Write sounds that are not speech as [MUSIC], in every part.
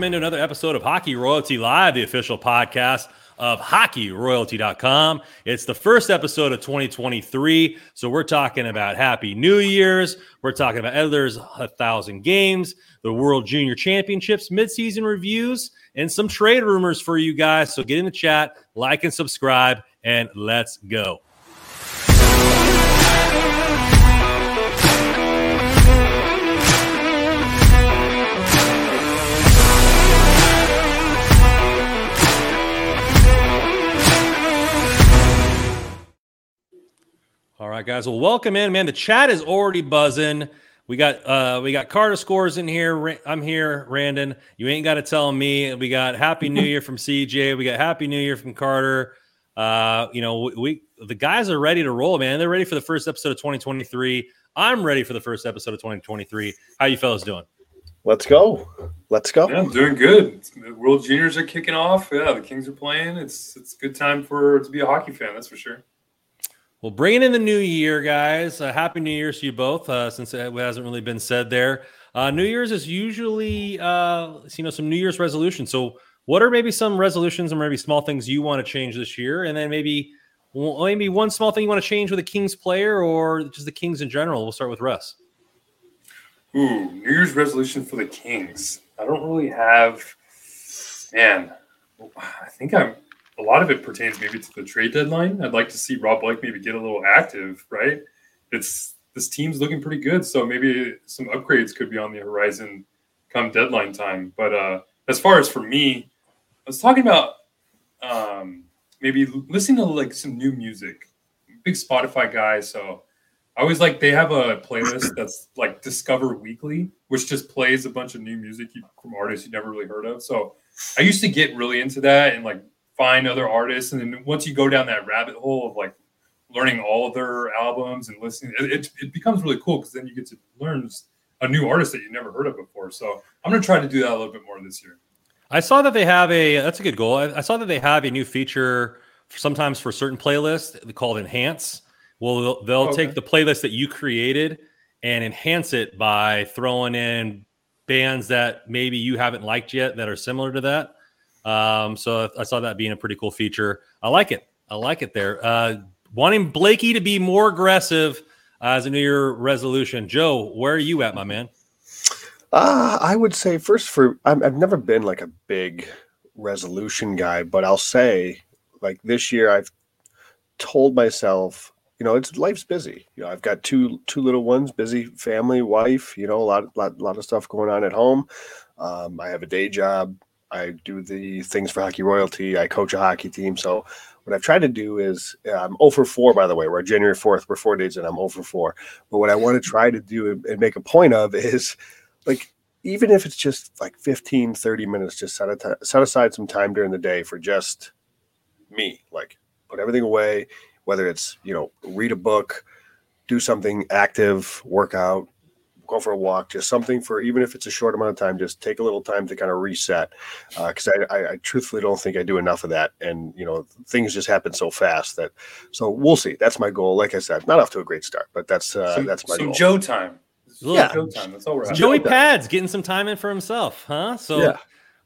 Welcome into another episode of Hockey Royalty Live, the official podcast of hockeyroyalty.com. It's the first episode of 2023. So we're talking about Happy New Year's. We're talking about Edler's a thousand games, the World Junior Championships, midseason reviews, and some trade rumors for you guys. So get in the chat, like and subscribe, and let's go. All right, guys. Well, welcome in, man. The chat is already buzzing. We got uh we got Carter scores in here. I'm here, Randon. You ain't got to tell me. We got Happy New Year from CJ. We got Happy New Year from Carter. Uh, you know, we, we the guys are ready to roll, man. They're ready for the first episode of 2023. I'm ready for the first episode of 2023. How you fellas doing? Let's go. Let's go. Yeah, I'm doing good. The World Juniors are kicking off. Yeah, the Kings are playing. It's it's a good time for to be a hockey fan. That's for sure. Well, bringing in the new year, guys. Uh, Happy New Year's to you both, uh, since it hasn't really been said there. Uh, new Year's is usually, uh, you know, some New Year's resolutions. So, what are maybe some resolutions or maybe small things you want to change this year, and then maybe maybe one small thing you want to change with a Kings player or just the Kings in general? We'll start with Russ. Ooh, New Year's resolution for the Kings. I don't really have. Man, I think I'm. A lot of it pertains maybe to the trade deadline. I'd like to see Rob Blake maybe get a little active. Right? It's this team's looking pretty good, so maybe some upgrades could be on the horizon come deadline time. But uh, as far as for me, I was talking about um, maybe listening to like some new music. Big Spotify guy, so I always like they have a playlist [CLEARS THROAT] that's like Discover Weekly, which just plays a bunch of new music from artists you never really heard of. So I used to get really into that and like find other artists, and then once you go down that rabbit hole of like learning all of their albums and listening, it, it, it becomes really cool because then you get to learn a new artist that you never heard of before. So I'm gonna try to do that a little bit more this year. I saw that they have a that's a good goal. I, I saw that they have a new feature sometimes for certain playlists called Enhance. Well, they'll, they'll Okay. take the playlist that you created and enhance it by throwing in bands that maybe you haven't liked yet that are similar to that. Um, so I saw that being a pretty cool feature. I like it. I like it there. Uh, wanting Blakey to be more aggressive uh, as a New Year resolution. Joe, where are you at, my man? Uh, I would say first for I'm, I've never been like a big resolution guy, but I'll say like this year I've told myself, you know, it's life's busy. You know, I've got two two little ones, busy family, wife. You know, a lot lot lot of stuff going on at home. Um, I have a day job. I do the things for Hockey Royalty. I coach a hockey team. So what I've tried to do is uh, I'm 0 for 4, by the way. We're January 4th. We're four days and I'm 0 for 4. But what I want to [LAUGHS] try to do and- make a point of is like even if it's just like 15 30 minutes just set, a set aside some time during the day for just me like put everything away whether it's you know read a book do something active work out go for a walk, just something for even if it's a short amount of time, just take a little time to kind of reset. Uh, because uh, I, I, I, truthfully don't think I do enough of that, and you know things just happen so fast that. So we'll see. That's my goal. Like I said, not off to a great start, but that's uh, some, that's my some goal. Joe time. Yeah, Joe time. That's all right. Joey Pads getting some time in for himself, huh? So. Yeah.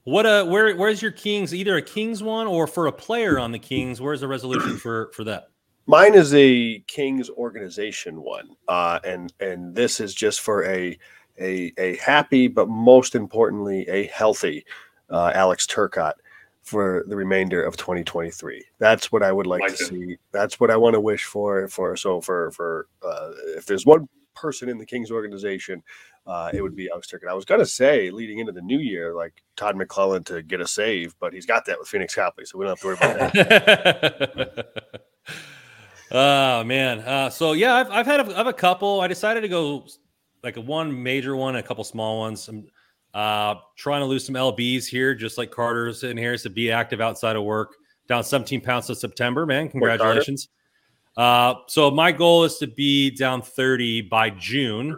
What uh where where's your Kings either a Kings one or for a player on the Kings where's the resolution for for that? Mine is a Kings organization one, uh, and and this is just for a a a happy, but most importantly, a healthy uh, Alex Turcotte for the remainder of 2023. That's what I would like, like to it. see. That's what I want to wish for. For so for for uh, if there's one person in the Kings organization, uh, it would be Alex Turcotte. I was gonna say leading into the new year, like Todd McLellan to get a save, but he's got that with Pheonix Copley, so we don't have to worry about that. [LAUGHS] Oh man. Uh, so yeah, I've, I've had a, I've a couple. I decided to go like a one major one, a couple small ones. I'm uh, trying to lose some lbs here, just like Carter's in here, to be active outside of work. Down 17 pounds to September, man. Congratulations. Uh, so my goal is to be down 30 by June,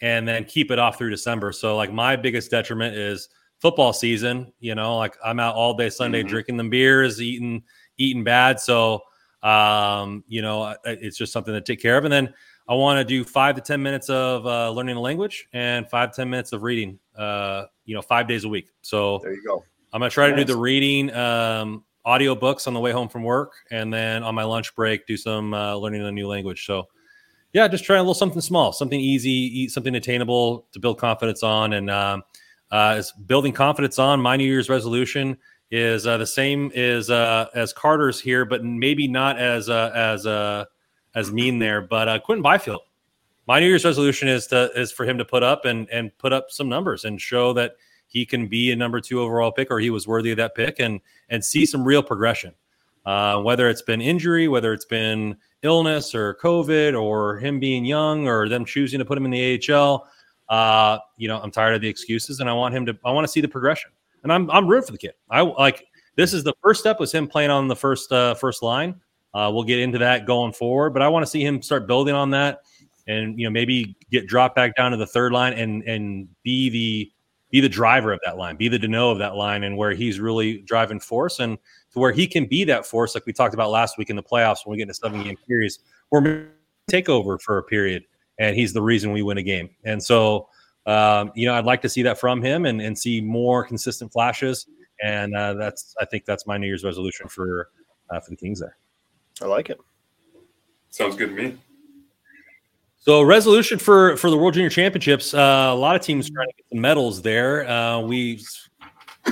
and then keep it off through December. So like my biggest detriment is football season. You know, like I'm out all day Sunday mm-hmm. drinking them beers, eating eating bad. So um, you know, it's just something to take care of. And then I want to do five to 10 minutes of uh, learning the language and five ten minutes of reading, uh, you know, five days a week. So there you go. I'm going to try nice. to do the reading um, audio books on the way home from work. And then on my lunch break, do some uh, learning a new language. So yeah, just try a little something small, something easy, something attainable to build confidence on. And um, uh, is building confidence on my New Year's resolution is uh, the same as uh, as Carter's here, but maybe not as uh, as uh, as mean there. But uh, Quinton Byfield, my New Year's resolution is to is for him to put up and and put up some numbers and show that he can be a number two overall pick or he was worthy of that pick and and see some real progression. Uh, whether it's been injury, whether it's been illness or COVID or him being young or them choosing to put him in the AHL. Uh, you know, I'm tired of the excuses and I want him to I want to see the progression and I'm I'm rooting for the kid. I like this is the first step was him playing on the first uh, first line. Uh, we'll get into that going forward, but I want to see him start building on that, and you know maybe get dropped back down to the third line and and be the be the driver of that line, be the Danault of that line, and where he's really driving force, and to where he can be that force, like we talked about last week in the playoffs when we get into seven game series, where take over for a period, and he's the reason we win a game, and so um, you know, I'd like to see that from him and, and see more consistent flashes. And uh, that's, I think that's my New Year's resolution for uh, for the Kings there. I like it. Sounds good to me. So resolution for for the World Junior Championships. Uh, a lot of teams trying to get the medals there. Uh, we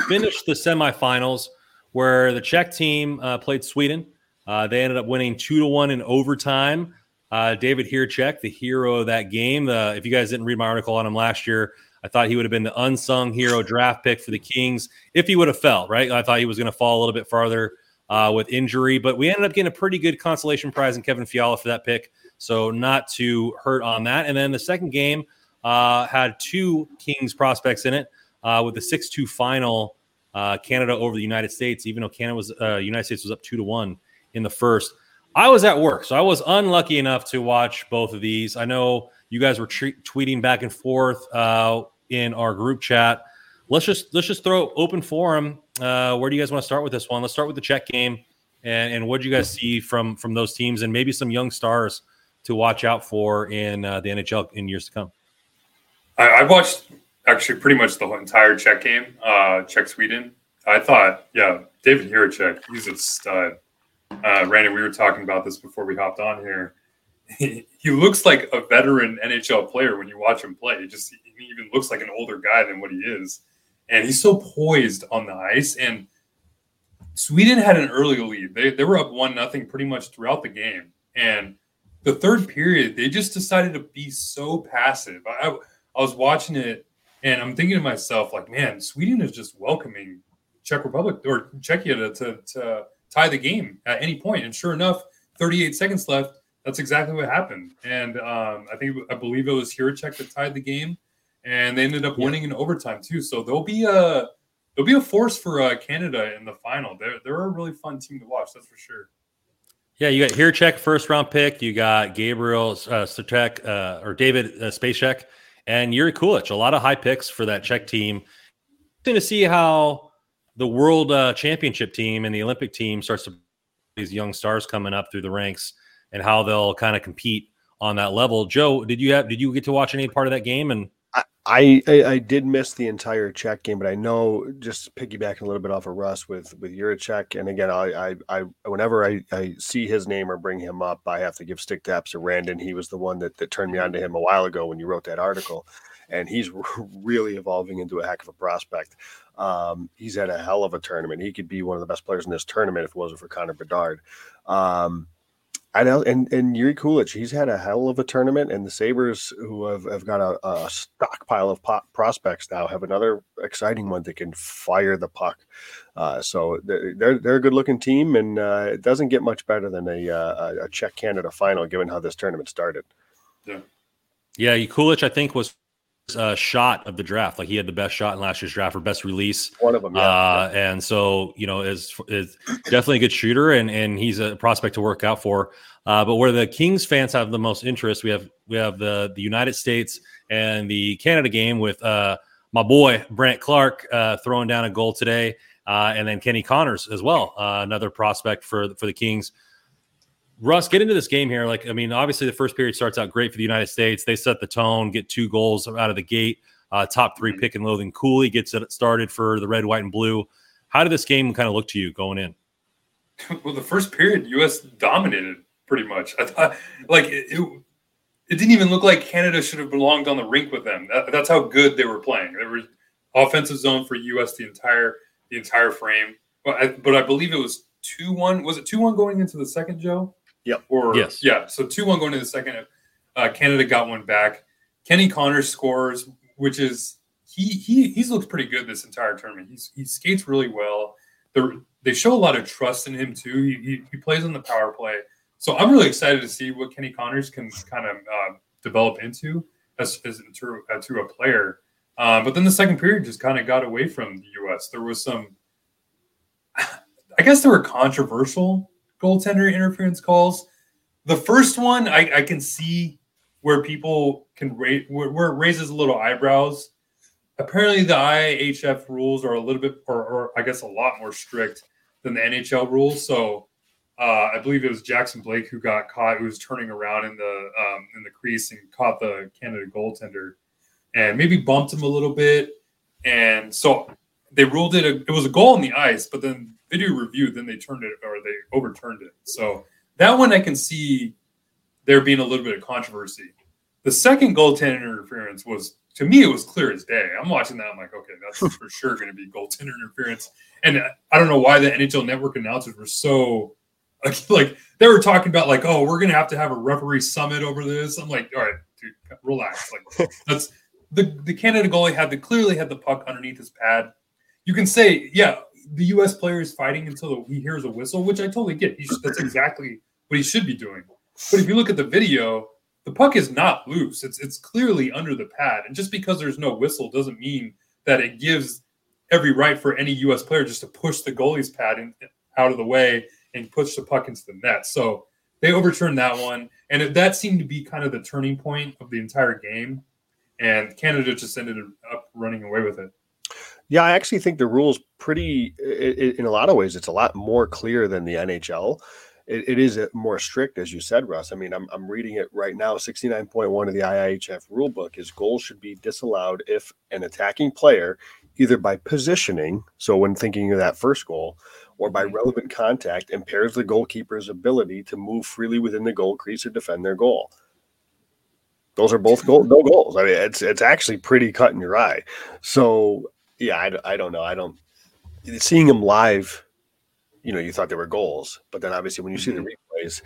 finished the semifinals where the Czech team uh, played Sweden. Uh, they ended up winning two to one in overtime. Uh, David Jiricek, the hero of that game. Uh, if you guys didn't read my article on him last year, I thought he would have been the unsung hero draft pick for the Kings if he would have fell, right? I thought he was going to fall a little bit farther uh, with injury, but we ended up getting a pretty good consolation prize in Kevin Fiala for that pick. So not to hurt on that. And then the second game uh, had two Kings prospects in it uh, with the 6 2 final, uh, Canada over the United States, even though Canada was, uh, United States was up 2 to 1 in the first. I was at work, so I was unlucky enough to watch both of these. I know you guys were tre- tweeting back and forth uh, in our group chat. Let's just let's just throw open forum. Uh, where do you guys want to start with this one? Let's start with the Czech game, and, and what do you guys see from from those teams, and maybe some young stars to watch out for in uh, the NHL in years to come. I, I, watched actually pretty much the entire Czech game, uh, Czech Sweden. I thought, yeah, David Jiricek, he's a stud uh, Randy, we were talking about this before we hopped on here. He, [LAUGHS] he looks like a veteran NHL player when you watch him play. He just he even looks like an older guy than what he is, and he's so poised on the ice. And Sweden had an early lead. They they were up one nothing pretty much throughout the game, and the third period they just decided to be so passive. I I was watching it, and I'm thinking to myself like, man, Sweden is just welcoming Czech Republic or Czechia to, to, to tie the game at any point. And sure enough, 38 seconds left. That's exactly what happened. And um, I think I believe it was Jiricek that tied the game, and they ended up yeah. winning in overtime too. So there'll be a there'll be a force for uh, Canada in the final. They're they're a really fun team to watch. That's for sure. Yeah, you got Jiricek first round pick. You got Gabriel uh, uh, or David uh, Spacek and Jiri Kulich. A lot of high picks for that Czech team. Interesting to see how the World uh, Championship team and the Olympic team starts to these young stars coming up through the ranks and how they'll kind of compete on that level. Joe, did you have did you get to watch any part of that game? And I, I, I did miss the entire Czech game, but I know just piggybacking a little bit off of Russ with with Jiricek, and again, I, I I whenever I, I see his name or bring him up, I have to give stick taps to Randon. He was the one that, that turned me on to him a while ago when you wrote that article, and he's [LAUGHS] really evolving into a heck of a prospect. Um, he's had a hell of a tournament. He could be one of the best players in this tournament if it wasn't for Connor Bedard. Um, I know, and and Jiri Kulich, he's had a hell of a tournament, and the Sabres, who have, have got a, a stockpile of prospects now, have another exciting one that can fire the puck. Uh, so they're they're a good looking team, and uh, it doesn't get much better than a, uh, a Czech Canada final, given how this tournament started. Yeah, yeah, Kulich, I think was uh, shot of the draft. Like he had the best shot in last year's draft for best release. One of them, yeah. Uh, and so you know is is definitely a good shooter, and and he's a prospect to work out for. Uh, but where the Kings fans have the most interest, we have we have the the United States and the Canada game with uh, my boy Brandt Clarke uh, throwing down a goal today, uh, and then Kenny Connors as well, uh, another prospect for for the Kings. Russ, get into this game here. Like, I mean, obviously the first period starts out great for the United States. They set the tone, get two goals out of the gate. Uh, top 3 mm-hmm. pick and loathing. Cooley gets it started for the red, white, and blue. How did this game kind of look to you going in? [LAUGHS] Well, the first period, U.S. dominated pretty much. I thought, like, it, it, it didn't even look like Canada should have belonged on the rink with them. That, that's how good they were playing. There was offensive zone for U.S. the entire the entire frame. But I, but I believe it was two one. Was it two one going into the second, Joe? Yep. Or yes. Yeah. So two one going to the second. Uh, Canada got one back. Kenny Connors scores, which is he he he's looked pretty good this entire tournament. He's, he skates really well. they they show a lot of trust in him too. He, he, he plays on the power play. So I'm really excited to see what Kenny Connors can kind of uh, develop into as, as to, uh, to a player. Uh, but then the second period just kind of got away from the U.S. There was some, [SIGHS] I guess, there were controversial goaltender interference calls. The first one, I, I can see where people can raise where, it raises a little eyebrows. Apparently, the IHF rules are a little bit, or, or I guess, a lot more strict than the NHL rules. So, uh, I believe it was Jackson Blake who got caught, who was turning around in the um, in the crease and caught the Canada goaltender, and maybe bumped him a little bit. And so they ruled it. A, it was a goal on the ice, but then video review, then they turned it or they overturned it. So that one I can see there being a little bit of controversy. The second goaltender interference was to me it was clear as day. I'm watching that. I'm like, okay, that's [LAUGHS] for sure going to be goaltender interference. And I don't know why the NHL Network announcers were so like, [LAUGHS] like they were talking about like, oh, we're going to have to have a referee summit over this. I'm like, all right, dude, relax. Like [LAUGHS] that's the the Canada goalie had the clearly had the puck underneath his pad. You can say, yeah, the U.S. player is fighting until he hears a whistle, which I totally get. He should, that's exactly what he should be doing. But if you look at the video, the puck is not loose. It's it's clearly under the pad, and just because there's no whistle doesn't mean that it gives every right for any U.S. player just to push the goalie's pad in, out of the way and push the puck into the net. So they overturned that one, and that seemed to be kind of the turning point of the entire game. And Canada just ended up running away with it. Yeah, I actually think the rules pretty. in a lot of ways, it's a lot more clear than the NHL. it, it is more strict, as you said, Russ. I mean, I'm, I'm reading it right now. 69.1 of the IIHF rulebook is goals should be disallowed if an attacking player, either by positioning, so when thinking of that first goal, or by mm-hmm. relevant contact, impairs the goalkeeper's ability to move freely within the goal crease to defend their goal. Those are both goal, no goals. I mean, it's it's actually pretty cut in your eye. So yeah, I, I don't know. I don't seeing them live. You know, you thought they were goals, but then obviously when you see the mm-hmm. replays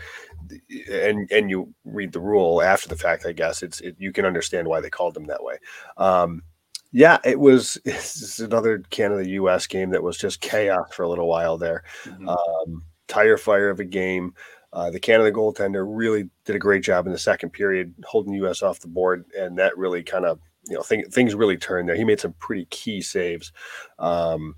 and and you read the rule after the fact, I guess it's it, you can understand why they called them that way. Um, yeah, it was [LAUGHS] it's another Canada U.S. game that was just chaos for a little while there. Mm-hmm. Um, tire fire of a game. Uh, the Canada goaltender really did a great job in the second period, holding U.S. off the board, and that really kind of you know th- things really turned there. He made some pretty key saves. Um,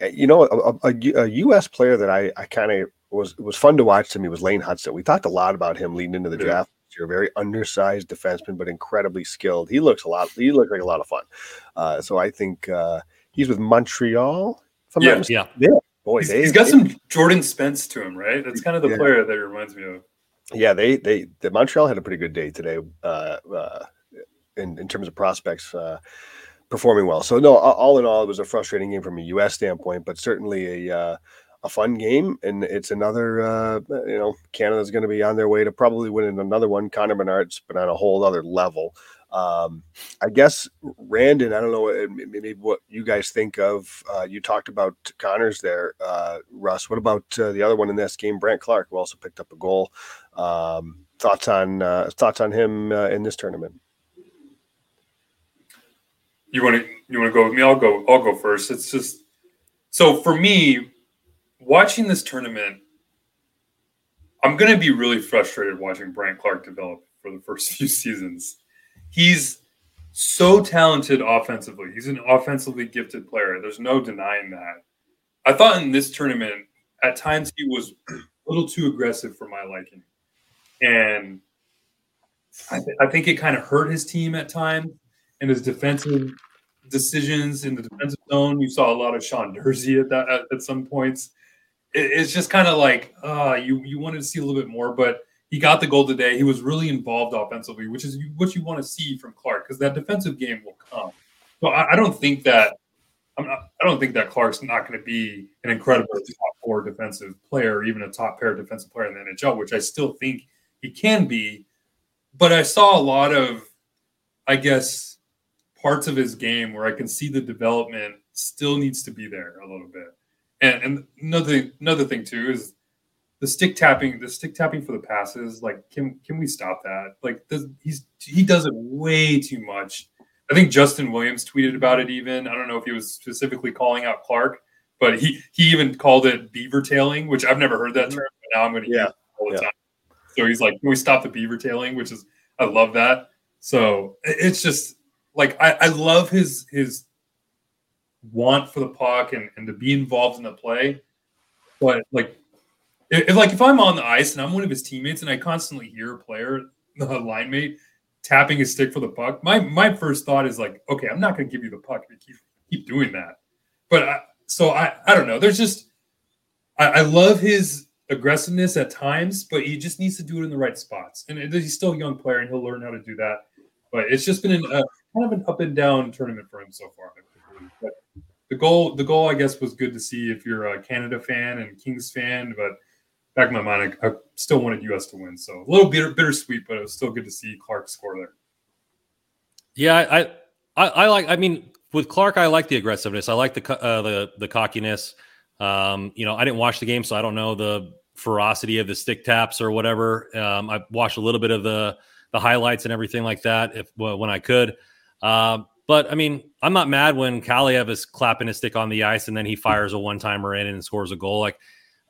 eh, you know, a, a, a, U.S. player that I, I kind of was was fun to watch to me was Lane Hutson. We talked a lot about him leading into the draft year. Very undersized defenseman, but incredibly skilled. He looks a lot. He looked like a lot of fun. Uh, so I think uh, he's with Montreal. yeah, yeah, yeah. Boy, he's, they, he's got they, some Jordan Spence to him, right? That's kind of the Yeah. player that reminds me of. Yeah, they they the Montreal had a pretty good day today. Uh, uh, in in terms of prospects. Uh, performing well. So no, all in all, it was a frustrating game from a U.S. standpoint, but certainly a uh, a fun game, and it's another. Uh, you know, Canada's going to be on their way to probably winning another one. Connor Bedard's been on a whole other level. Um, I guess Randon, I don't know uh, maybe what you guys think of. Uh, you talked about Connors there, uh, Russ. What about uh, the other one in this game, Brandt Clarke, who also picked up a goal? Um, thoughts on uh, thoughts on him in this tournament? You want to you want to go with me? I'll go. I'll go first. It's just so for me, watching this tournament, I'm going to be really frustrated watching Brandt Clarke develop for the first [LAUGHS] few seasons. He's so talented offensively. He's an offensively gifted player. There's no denying that. I thought in this tournament, at times he was [CLEARS THROAT] a little too aggressive for my liking, and I, th- I think it kind of hurt his team at times and his defensive decisions in the defensive zone. You saw a lot of Sean Durzi at that at, at some points. It, it's just kind of like uh, you you wanted to see a little bit more, but he got the goal today. He was really involved offensively, which is what you want to see from Clarke because that defensive game will come. So I, I don't think that I'm not. I don't think that Clarke's not going to be an incredible top four defensive player, even a top pair defensive player in the NHL, which I still think he can be. But I saw a lot of, I guess, parts of his game where I can see the development still needs to be there a little bit. And, and another another thing too is the stick tapping. The stick tapping for the passes. Like, can can we stop that? Like, he's he does it way too much. I think Justin Williams tweeted about it. Even I don't know if he was specifically calling out Clarke, but he he even called it beaver tailing, which I've never heard that mm-hmm. term. But now I'm going to Yeah. use it all the Yeah. time. So he's like, "Can we stop the beaver tailing?" Which is I love that. So it's just like I, I love his his want for the puck and, and to be involved in the play. But like if, like if I'm on the ice and I'm one of his teammates and I constantly hear a player, the line mate, tapping his stick for the puck, my my first thought is like, okay, I'm not to give you the puck if you keep keep doing that. But I, so I I don't know. There's just I, I love his aggressiveness at times, but he just needs to do it in the right spots. And he's still a young player, and he'll learn how to do that. But it's just been an, a kind of an up and down tournament for him so far. But the goal, the goal, I guess, was good to see if you're a Canada fan and Kings fan. But back in my mind, I, I still wanted US to win, so a little bitter, bittersweet. But it was still good to see Clarke score there. Yeah, I, I, I like. I mean, with Clarke, I like the aggressiveness. I like the uh, the the cockiness. Um, you know, I didn't watch the game, so I don't know the ferocity of the stick taps or whatever. Um, I watched a little bit of the the highlights and everything like that, if when I could. Um, but I mean, I'm not mad when Kaliyev is clapping his stick on the ice and then he fires a one timer in and scores a goal. Like,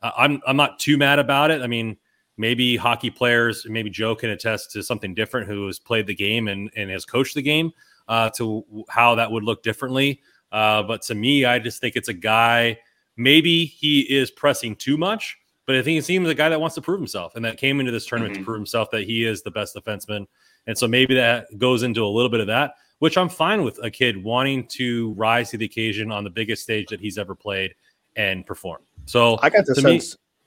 uh, I'm I'm not too mad about it. I mean, maybe hockey players, maybe Joe can attest to something different who has played the game and, and has coached the game uh, to how that would look differently. Uh, but to me, I just think it's a guy, maybe he is pressing too much, but I think he seems a guy that wants to prove himself and that came into this tournament to Mhm. prove himself that he is the best defenseman. And so maybe that goes into a little bit of that, which I'm fine with a kid wanting to rise to the occasion on the biggest stage that he's ever played and perform. So I got the to me-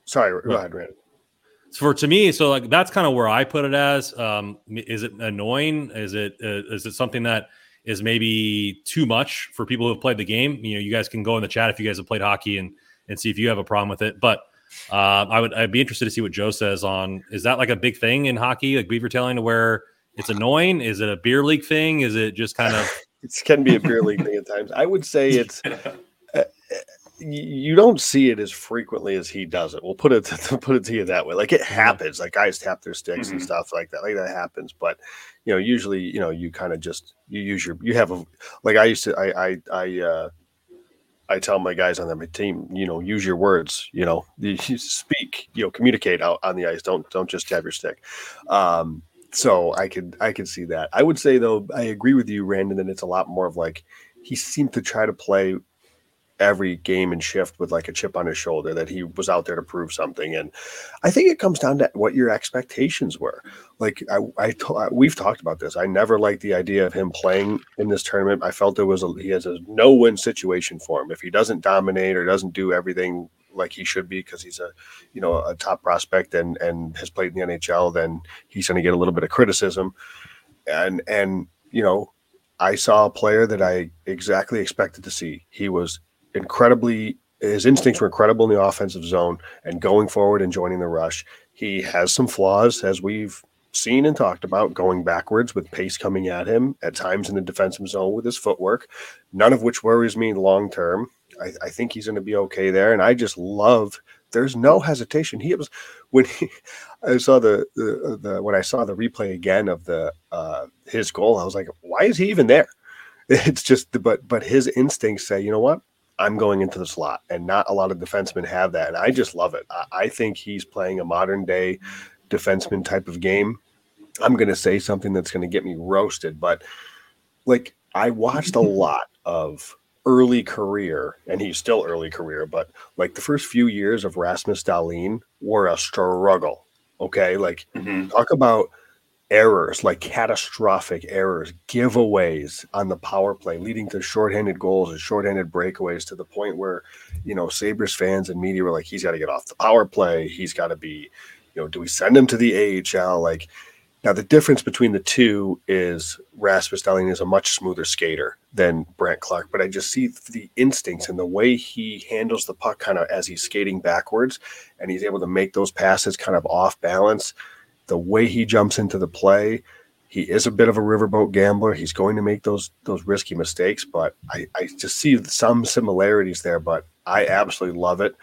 sorry, go ahead, Rand. for to me, so like that's kind of where I put it as. Um, is it annoying? Is it uh, is it something that is maybe too much for people who have played the game? You know, you guys can go in the chat if you guys have played hockey and and see if you have a problem with it. But uh, I would I'd be interested to see what Joe says on is that like a big thing in hockey, like beaver tailing, to where it's annoying? Is it a beer league thing? Is it just kind of [LAUGHS] It can be a beer league thing at times. I would say it's [LAUGHS] you don't see it as frequently as he does it. We'll put it [LAUGHS] to put it to you that way. Like it happens. Like guys tap their sticks and Mhm. stuff like that. Like that happens. But you know, usually, you know, you kind of just you use your you have a like I used to I I I uh I tell my guys on my team, you know, use your words, you know, you you speak, you know, communicate out on the ice. Don't don't just tap your stick. Um so I could I could see that. I would say though, I agree with you, Randon, that it's a lot more of like he seemed to try to play every game and shift with like a chip on his shoulder that he was out there to prove something. And I think it comes down to what your expectations were. Like I, I, we've talked about this. I never liked the idea of him playing in this tournament. I felt it was a, he has a no win situation for him if he doesn't dominate or doesn't do everything like he should be because he's a you know a top prospect and and has played in the NHL. Then he's going to get a little bit of criticism. And and you know I saw a player that I exactly expected to see. He was incredibly his instincts were incredible in the offensive zone and going forward and joining the rush. He has some flaws as we've seen and talked about going backwards with pace coming at him at times in the defensive zone with his footwork, none of which worries me long term. I, I, think he's going to be okay there. And I just love there's no hesitation. He was when he, [LAUGHS] I saw the, the, the when I saw the replay again of the uh, his goal, I was like, why is he even there? [LAUGHS] It's just but but his instincts say, you know what? I'm going into the slot, and not a lot of defensemen have that, and I just love it. I, I think he's playing a modern day defenseman type of game. I'm going to say something that's going to get me roasted, but like I watched a [LAUGHS] lot of early career, and he's still early career, but like the first few years of Rasmus Dahlin were a struggle. Okay. Like mm-hmm. talk about errors, like catastrophic errors, giveaways on the power play, leading to shorthanded goals and shorthanded breakaways to the point where, you know, Sabres fans and media were like, he's got to get off the power play. He's got to be, you know, do we send him to the AHL? Like, now, the difference between the two is Rasmus Dahlin is a much smoother skater than Brandt Clarke, but I just see the instincts and the way he handles the puck kind of as he's skating backwards and he's able to make those passes kind of off balance. The way he jumps into the play, he is a bit of a riverboat gambler. He's going to make those those risky mistakes, but I, I just see some similarities there. But I absolutely love it.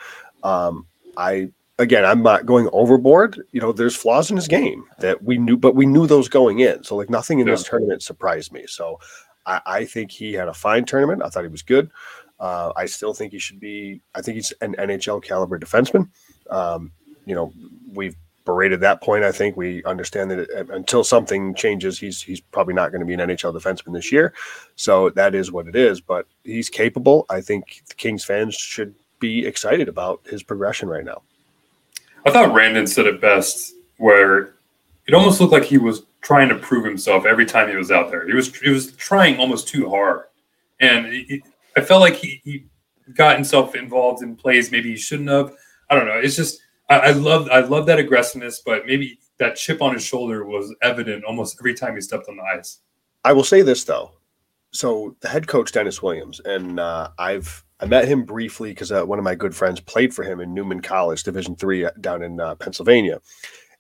Um, I again, I'm not going overboard. You know, there's flaws in his game that we knew, but we knew those going in. So like nothing in yeah. this tournament surprised me. So I, I, think he had a fine tournament. I thought he was good. Uh, I still think he should be. I think he's an NHL caliber defenseman. Um, you know, we've berated that point. I think we understand that it, until something changes, he's he's probably not going to be an NHL defenseman this year. So that is what it is. But he's capable. I think the Kings fans should be excited about his progression right now. I thought Randon said it best, where it almost looked like he was trying to prove himself every time he was out there. He was he was trying almost too hard, and he, I felt like he, he got himself involved in plays maybe he shouldn't have. I don't know. It's just I, love I love that aggressiveness, but maybe that chip on his shoulder was evident almost every time he stepped on the ice. I will say this though. So the head coach Dennis Williams, and uh, I've I met him briefly because uh, one of my good friends played for him in Neumann College, Division three, uh, down in uh, Pennsylvania.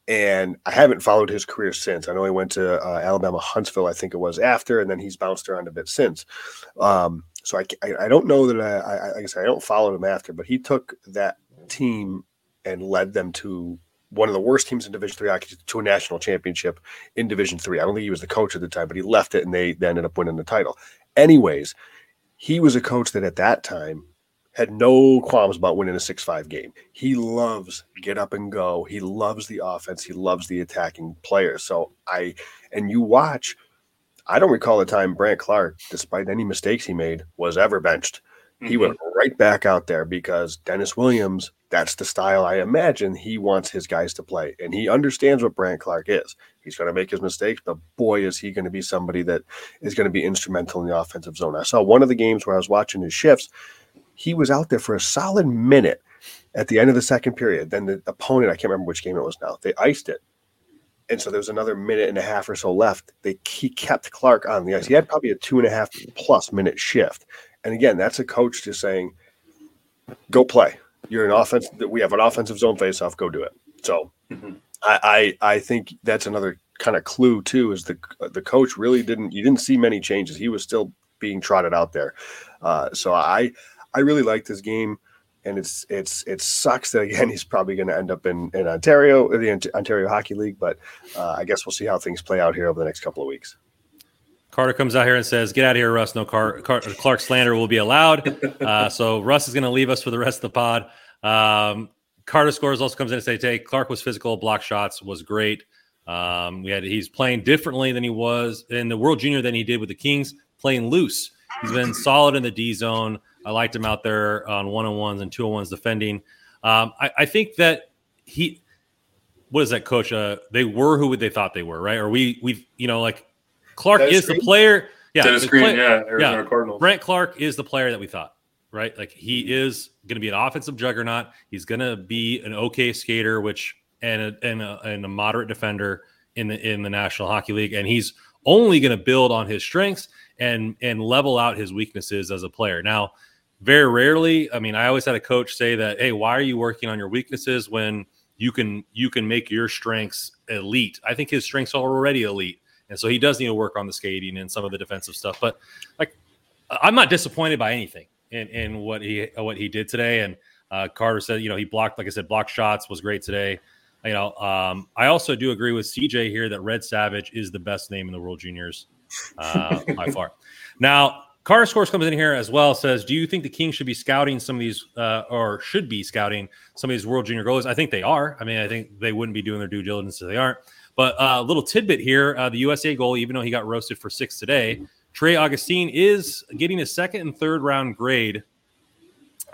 And I haven't followed his career since. I know he went to uh, Alabama Huntsville, I think it was after, and then he's bounced around a bit since. Um, so I, I, I, don't know that I, I, I guess I don't follow him after, but he took that team and led them to one of the worst teams in Division Three to a national championship in Division Three. I don't think he was the coach at the time, but he left it and they, they ended up winning the title. Anyways, he was a coach that at that time had no qualms about winning a 6-5 game. He loves get up and go. He loves the offense. He loves the attacking players. So I and you watch I don't recall the time Brandt Clarke, despite any mistakes he made, was ever benched. Mm-hmm. He went right back out there because Dennis Williams, that's the style I imagine he wants his guys to play. And he understands what Brandt Clarke is. He's going to make his mistakes, but boy, is he going to be somebody that is going to be instrumental in the offensive zone. I saw one of the games where I was watching his shifts. He was out there for a solid minute at the end of the second period. Then the opponent, I can't remember which game it was now, they iced it. And so there was another minute and a half or so left. They he kept Clarke on the ice. He had probably a two and a half plus minute shift. And again, that's a coach just saying, "Go play. You're an offense. That we have an offensive zone faceoff. Go do it." So, mm-hmm. I, I I think that's another kind of clue too. Is the the coach really didn't you didn't see many changes. He was still being trotted out there. Uh, so I I really like this game. And it's it's it sucks that again [LAUGHS] he's probably going to end up in in Ontario, the Ontario Hockey League. But uh, I guess we'll see how things play out here over the next couple of weeks. Carter comes out here and says, "Get out of here, Russ. No Car- Car- Clarke slander will be allowed." [LAUGHS] Uh, so Russ is going to leave us for the rest of the pod. Um, Carter scores also comes in and say, "Hey, Clarke was physical, block shots was great. Um, we had he's playing differently than he was in the World Junior than he did with the Kings, playing loose. He's been solid in the D zone. I liked him out there on one on ones and two on ones defending. Um, I, I, think that he, what is that coach? Uh, they were who they thought they were, right? Or we, we, you know, like Clark Dennis is Green? the player. Yeah, Dennis Green, play, yeah, Arizona yeah. Cardinals. Brandt Clarke is the player that we thought, right? Like he is going to be an offensive juggernaut. He's going to be an okay skater, which and a, and a, and a moderate defender in the in the National Hockey League, and he's only going to build on his strengths and and level out his weaknesses as a player. Now, very rarely, I mean, I always had a coach say that, "Hey, why are you working on your weaknesses when you can you can make your strengths elite?" I think his strengths are already elite, and so he does need to work on the skating and some of the defensive stuff. But like, I'm not disappointed by anything in in what he what he did today. And uh, Carter said, you know, he blocked, like I said, blocked shots was great today. You know, um, I also do agree with CJ here that Red Savage is the best name in the World Juniors uh, by far. [LAUGHS] Now, Carter Scores comes in here as well. Says, do you think the Kings should be scouting some of these, uh, or should be scouting some of these World Junior goalies? I think they are. I mean, I think they wouldn't be doing their due diligence if they aren't. But a uh, little tidbit here: uh, the USA goal, even though he got roasted for six today, Trey Augustine is getting a second and third round grade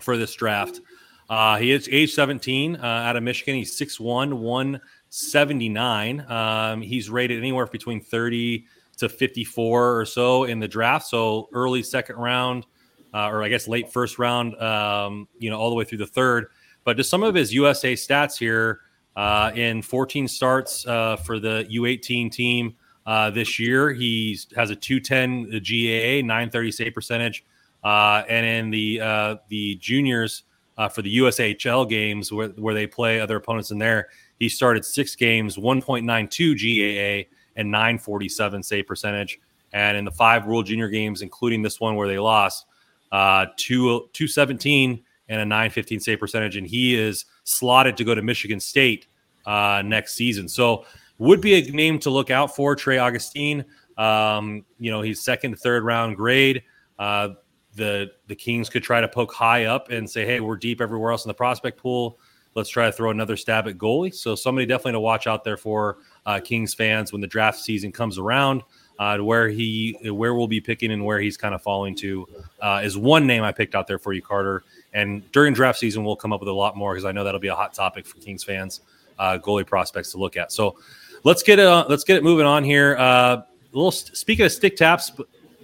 for this draft. Uh, he is age 17 uh, out of Michigan. He's 6'1, 179. Um, he's rated anywhere between 30 to 54 or so in the draft. So early second round, uh, or I guess late first round, um, you know, all the way through the third. But just some of his USA stats here uh, in 14 starts uh, for the U18 team uh, this year. He has a 210 GAA, 930 save percentage. and in the the juniors, uh, for the USHL games where, where they play other opponents in there. He started six games, 1.92 GAA and 947 save percentage. And in the five World Junior games, including this one where they lost, uh, two, 217 and a 915 save percentage. And he is slotted to go to Michigan State uh, next season. So would be a name to look out for, Trey Augustine. Um, you know, he's second, third round grade. Uh, the the Kings could try to poke high up and say, "Hey, we're deep everywhere else in the prospect pool. Let's try to throw another stab at goalie." So somebody definitely to watch out there for uh, Kings fans when the draft season comes around. Uh, where he where we'll be picking and where he's kind of falling to uh, is one name I picked out there for you, Carter. And during draft season, we'll come up with a lot more because I know that'll be a hot topic for Kings fans, uh, goalie prospects to look at. So let's get it uh, let's get it moving on here. Uh, little speaking of stick taps,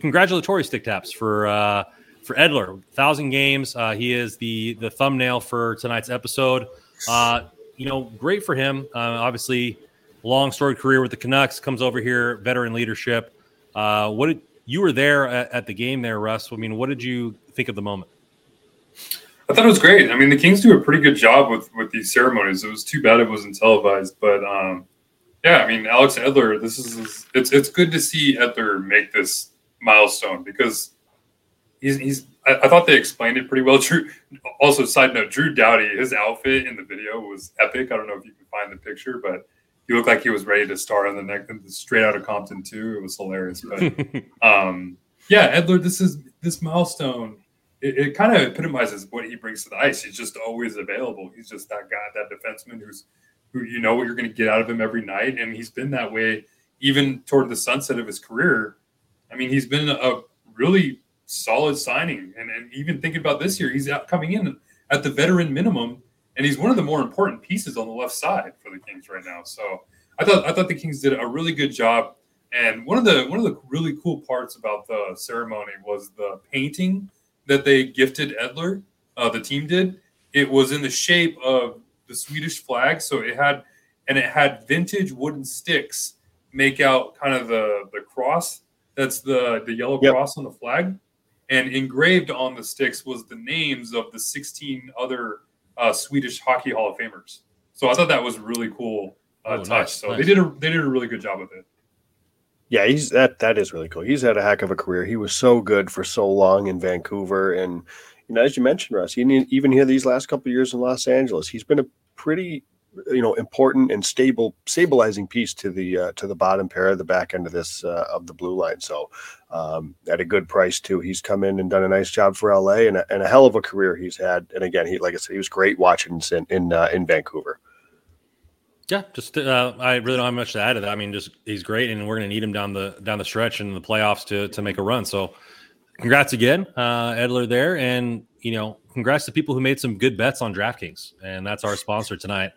congratulatory stick taps for uh, for Edler, thousand games. Uh, he is the the thumbnail for tonight's episode. Uh, you know, great for him. Uh, obviously, long storied career with the Canucks. Comes over here, veteran leadership. Uh, what did you were there at, at, the game there, Russ? I mean, what did you think of the moment? I thought it was great. I mean, the Kings do a pretty good job with with these ceremonies. It was too bad it wasn't televised, but um, yeah, I mean, Alex Edler. This is it's it's good to see Edler make this milestone because he's he's I, I, thought they explained it pretty well. [LAUGHS] Drew also side note, Drew Doughty, his outfit in the video was epic. I don't know if you can find the picture, but he looked like he was ready to star on the neck straight out of Compton too. It was hilarious. But [LAUGHS] um, yeah, Edler, this is this milestone. It, it kind of epitomizes what he brings to the ice. He's just always available. He's just that guy, that defenseman who's who you know what you're going to get out of him every night, and he's been that way even toward the sunset of his career. I mean, he's been a really solid signing. And, and even thinking about this year, he's out coming in at the veteran minimum, and he's one of the more important pieces on the left side for the Kings right now. So I thought I thought the Kings did a really good job. And one of the one of the really cool parts about the ceremony was the painting that they gifted Edler. Uh, the team did. It was in the shape of the Swedish flag, so it had and it had vintage wooden sticks make out kind of the the cross. That's the the yellow yep. cross on the flag and engraved on the sticks was the names of the 16 other uh, Swedish Hockey Hall of Famers. So I thought that was a really cool uh, oh, touch. Nice, so nice. they did a they did a really good job with it. Yeah, he's that that is really cool. He's had a heck of a career. He was so good for so long in Vancouver, and you know, as you mentioned, Russ, even here these last couple years in Los Angeles, he's been a pretty you know important and stable stabilizing piece to the uh, to the bottom pair of the back end of this uh, of the blue line. So um, at a good price too. He's come in and done a nice job for la and a, and a hell of a career he's had. And again he like i said he was great watching in in, uh, in vancouver yeah just uh, i really don't have much to add to that. I mean just he's great and we're going to need him down the down the stretch in the playoffs to to make a run. So congrats again, uh, Edler there, and you know, congrats to people who made some good bets on DraftKings, and that's our sponsor tonight.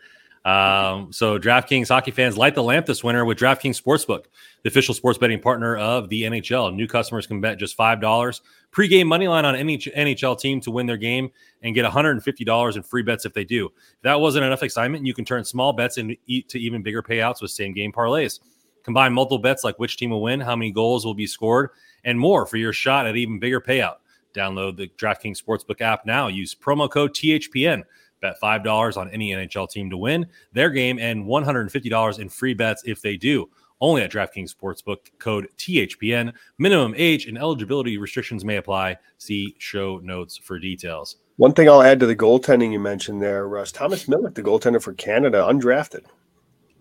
Um, so, DraftKings hockey fans light the lamp this winter with DraftKings Sportsbook, the official sports betting partner of the NHL. New customers can bet just five dollars pregame money line on any NHL team to win their game and get $150 in free bets if they do. If that wasn't enough excitement, you can turn small bets into to even bigger payouts with same game parlays. Combine multiple bets like which team will win, how many goals will be scored, and more for your shot at even bigger payout. Download the DraftKings Sportsbook app now. Use promo code THPN. Bet $5 on any NHL team to win their game and $150 in free bets if they do. Only at DraftKings Sportsbook, code THPN. Minimum age and eligibility restrictions may apply. See show notes for details. One thing I'll add to the goaltending you mentioned there, Russ Thomas Milic, the goaltender for Canada, undrafted.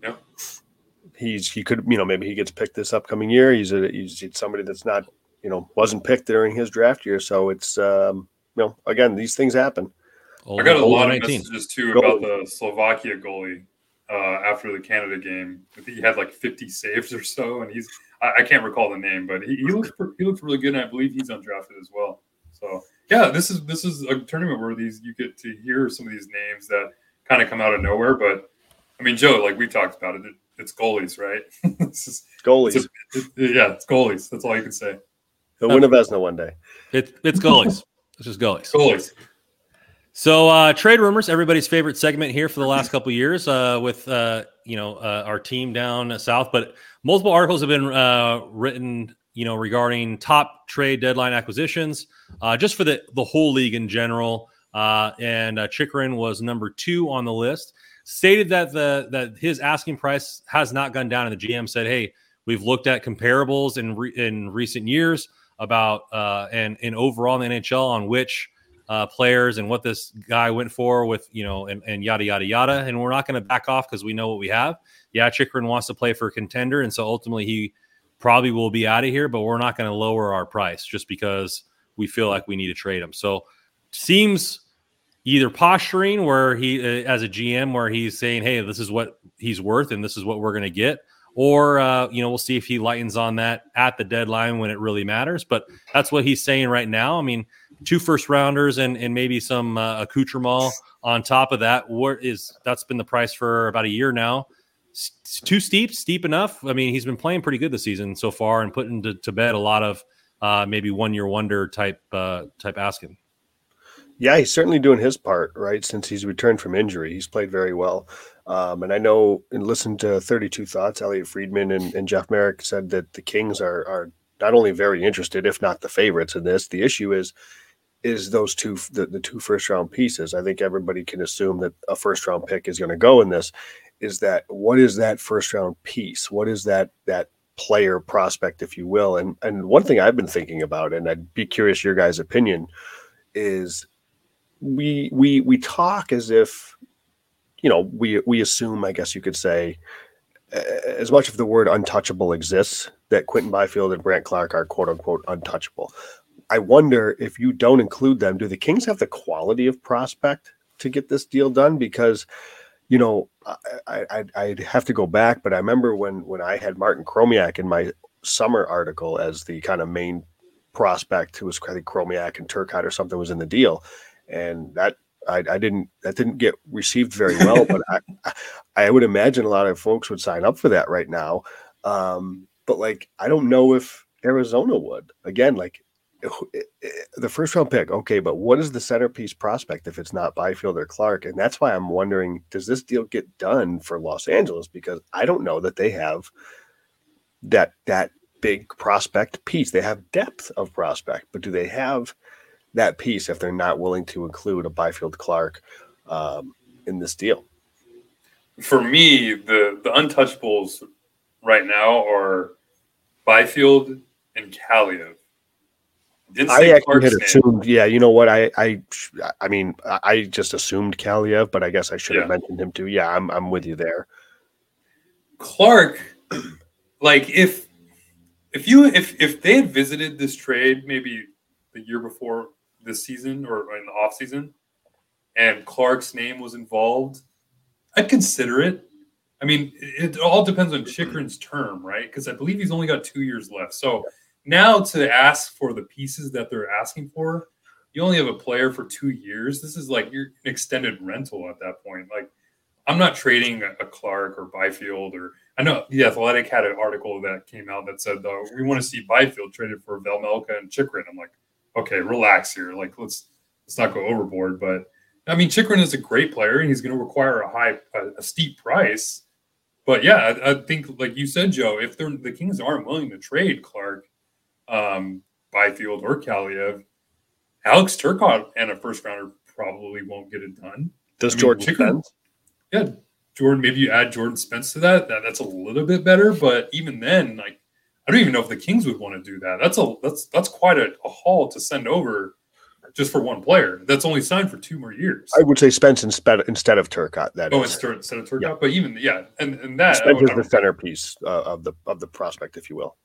Yep. He's he could you know maybe he gets picked this upcoming year. He's a he's somebody that's not you know wasn't picked during his draft year. So it's um, you know again these things happen. I got a lot of messages too about the Slovakia goalie uh, after the Canada game. I think he had like 50 saves or so, and he's I, I can't recall the name, but he, he looks he looks really good, and I believe he's undrafted as well. So yeah, this is this is a tournament where these you get to hear some of these names that kind of come out of nowhere. But I mean, Joe, like we talked about it, it it's goalies, right? [LAUGHS] is, goalies. It's a, it, yeah, it's goalies. That's all you can say. They'll win a Vezina one day. It, it's goalies. it's just goalies. Goalies. So uh, trade rumors, everybody's favorite segment here for the last couple years uh, with uh, you know uh, our team down south. But multiple articles have been uh, written, you know, regarding top trade deadline acquisitions, uh, just for the the whole league in general. and Chychrun was number two on the list. Stated that the that his asking price has not gone down, and the GM said, "Hey, we've looked at comparables in re- in recent years about and and overall in the NHL on which." Uh, players and what this guy went for with you know and, and yada yada yada. And we're not going to back off because we know what we have. Yeah Chychrun wants to play for a contender and so ultimately he probably will be out of here but we're not going to lower our price just because we feel like we need to trade him. So seems either posturing where he uh, as a gm where he's saying hey this is what he's worth and this is what we're going to get or uh, you know we'll see if he lightens on that at the deadline when it really matters. But that's what he's saying right now. I mean two first rounders and and maybe some uh, accoutrement on top of that. What is that's been the price for about a year now. S- too steep, steep enough. I mean, he's been playing pretty good this season so far and putting to, to bed a lot of uh, maybe one year wonder type uh, type asking. Yeah, he's certainly doing his part, right? Since he's returned from injury, he's played very well. Um, and I know, and listen to 32 Thoughts, Elliotte Friedman and, and Jeff Marek said that the Kings are, are not only very interested, if not the favorites in this. The issue is is those two the, the two first round pieces. I think everybody can assume that a first round pick is going to go in this. Is that what is that first round piece? What is that that player prospect, if you will? And and one thing I've been thinking about, and I'd be curious your guys' opinion, is we we we talk as if you know we we assume, I guess you could say, as much of the word untouchable exists, that Quinton Byfield and Brandt Clarke are quote unquote untouchable. I wonder if you don't include them, do the Kings have the quality of prospect to get this deal done? Because, you know, I, I would have to go back, but I remember when when I had Martin Chromiak in my summer article as the kind of main prospect who was I think Chromiak and Turcotte or something was in the deal, and that I, I, didn't that didn't get received very well, but I [LAUGHS] I would imagine a lot of folks would sign up for that right now. Um, but like I don't know if Arizona would. Again, like the first round pick, okay, but what is the centerpiece prospect if it's not Byfield or Clarke? And that's why I'm wondering, does this deal get done for Los Angeles? Because I don't know that they have that that big prospect piece. They have depth of prospect, but do they have that piece if they're not willing to include a Byfield Clarke um, in this deal? For me, the the untouchables right now are Byfield and Kaliyev I actually had assumed. Yeah, you know what? I I I mean, I just assumed Kaliyev, but I guess I should have mentioned him too. Yeah, I'm I'm with you there. Clarke, [CLEARS THROAT] like if if you if if they had visited this trade maybe the year before this season or in the off season, and Clarke's name was involved, I'd consider it. I mean, it all depends on Chychrun's term, right? Because I believe he's only got two years left. So now to ask for the pieces that they're asking for, you only have a player for two years. This is like your extended rental at that point. Like, I'm not trading a Clarke or Byfield or I know the Athletic had an article that came out that said though we want to see Byfield traded for Vejmelka and Chychrun. I'm like, okay, relax here. Like let's let's not go overboard. But I mean, Chychrun is a great player and he's going to require a high, a, a steep price. But yeah, I, I, think like you said, Joe, if the Kings aren't willing to trade Clarke, um, Byfield or Kaliyev, Alex Turcotte and a first rounder probably won't get it done. Does I mean, Jordan Chychrun, Yeah, Jordan, maybe you add Jordan Spence to that. that. That's a little bit better, but even then, like I don't even know if the Kings would want to do that. That's a that's that's quite a, a haul to send over just for one player. That's only signed for two more years. I would say Spence instead instead of Turcotte. That oh, is. instead of Turcotte, yeah. but even yeah, and and that Spence is the centerpiece uh, of the of the prospect, if you will.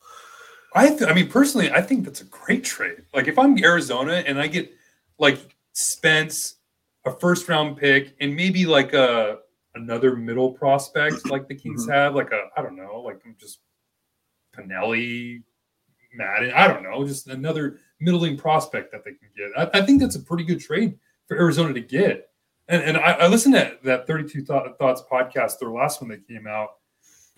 I th- I mean personally, I think that's a great trade. Like if I'm Arizona and I get like Spence, a first round pick, and maybe like a another middle prospect [CLEARS THROAT] like the Kings mm-hmm. have, like a I don't know, like just Pinelli, Madden, I don't know, just another middling prospect that they can get. I, I think that's a pretty good trade for Arizona to get. And, and I, I listened to that 32 Thoughts podcast, their last one that came out.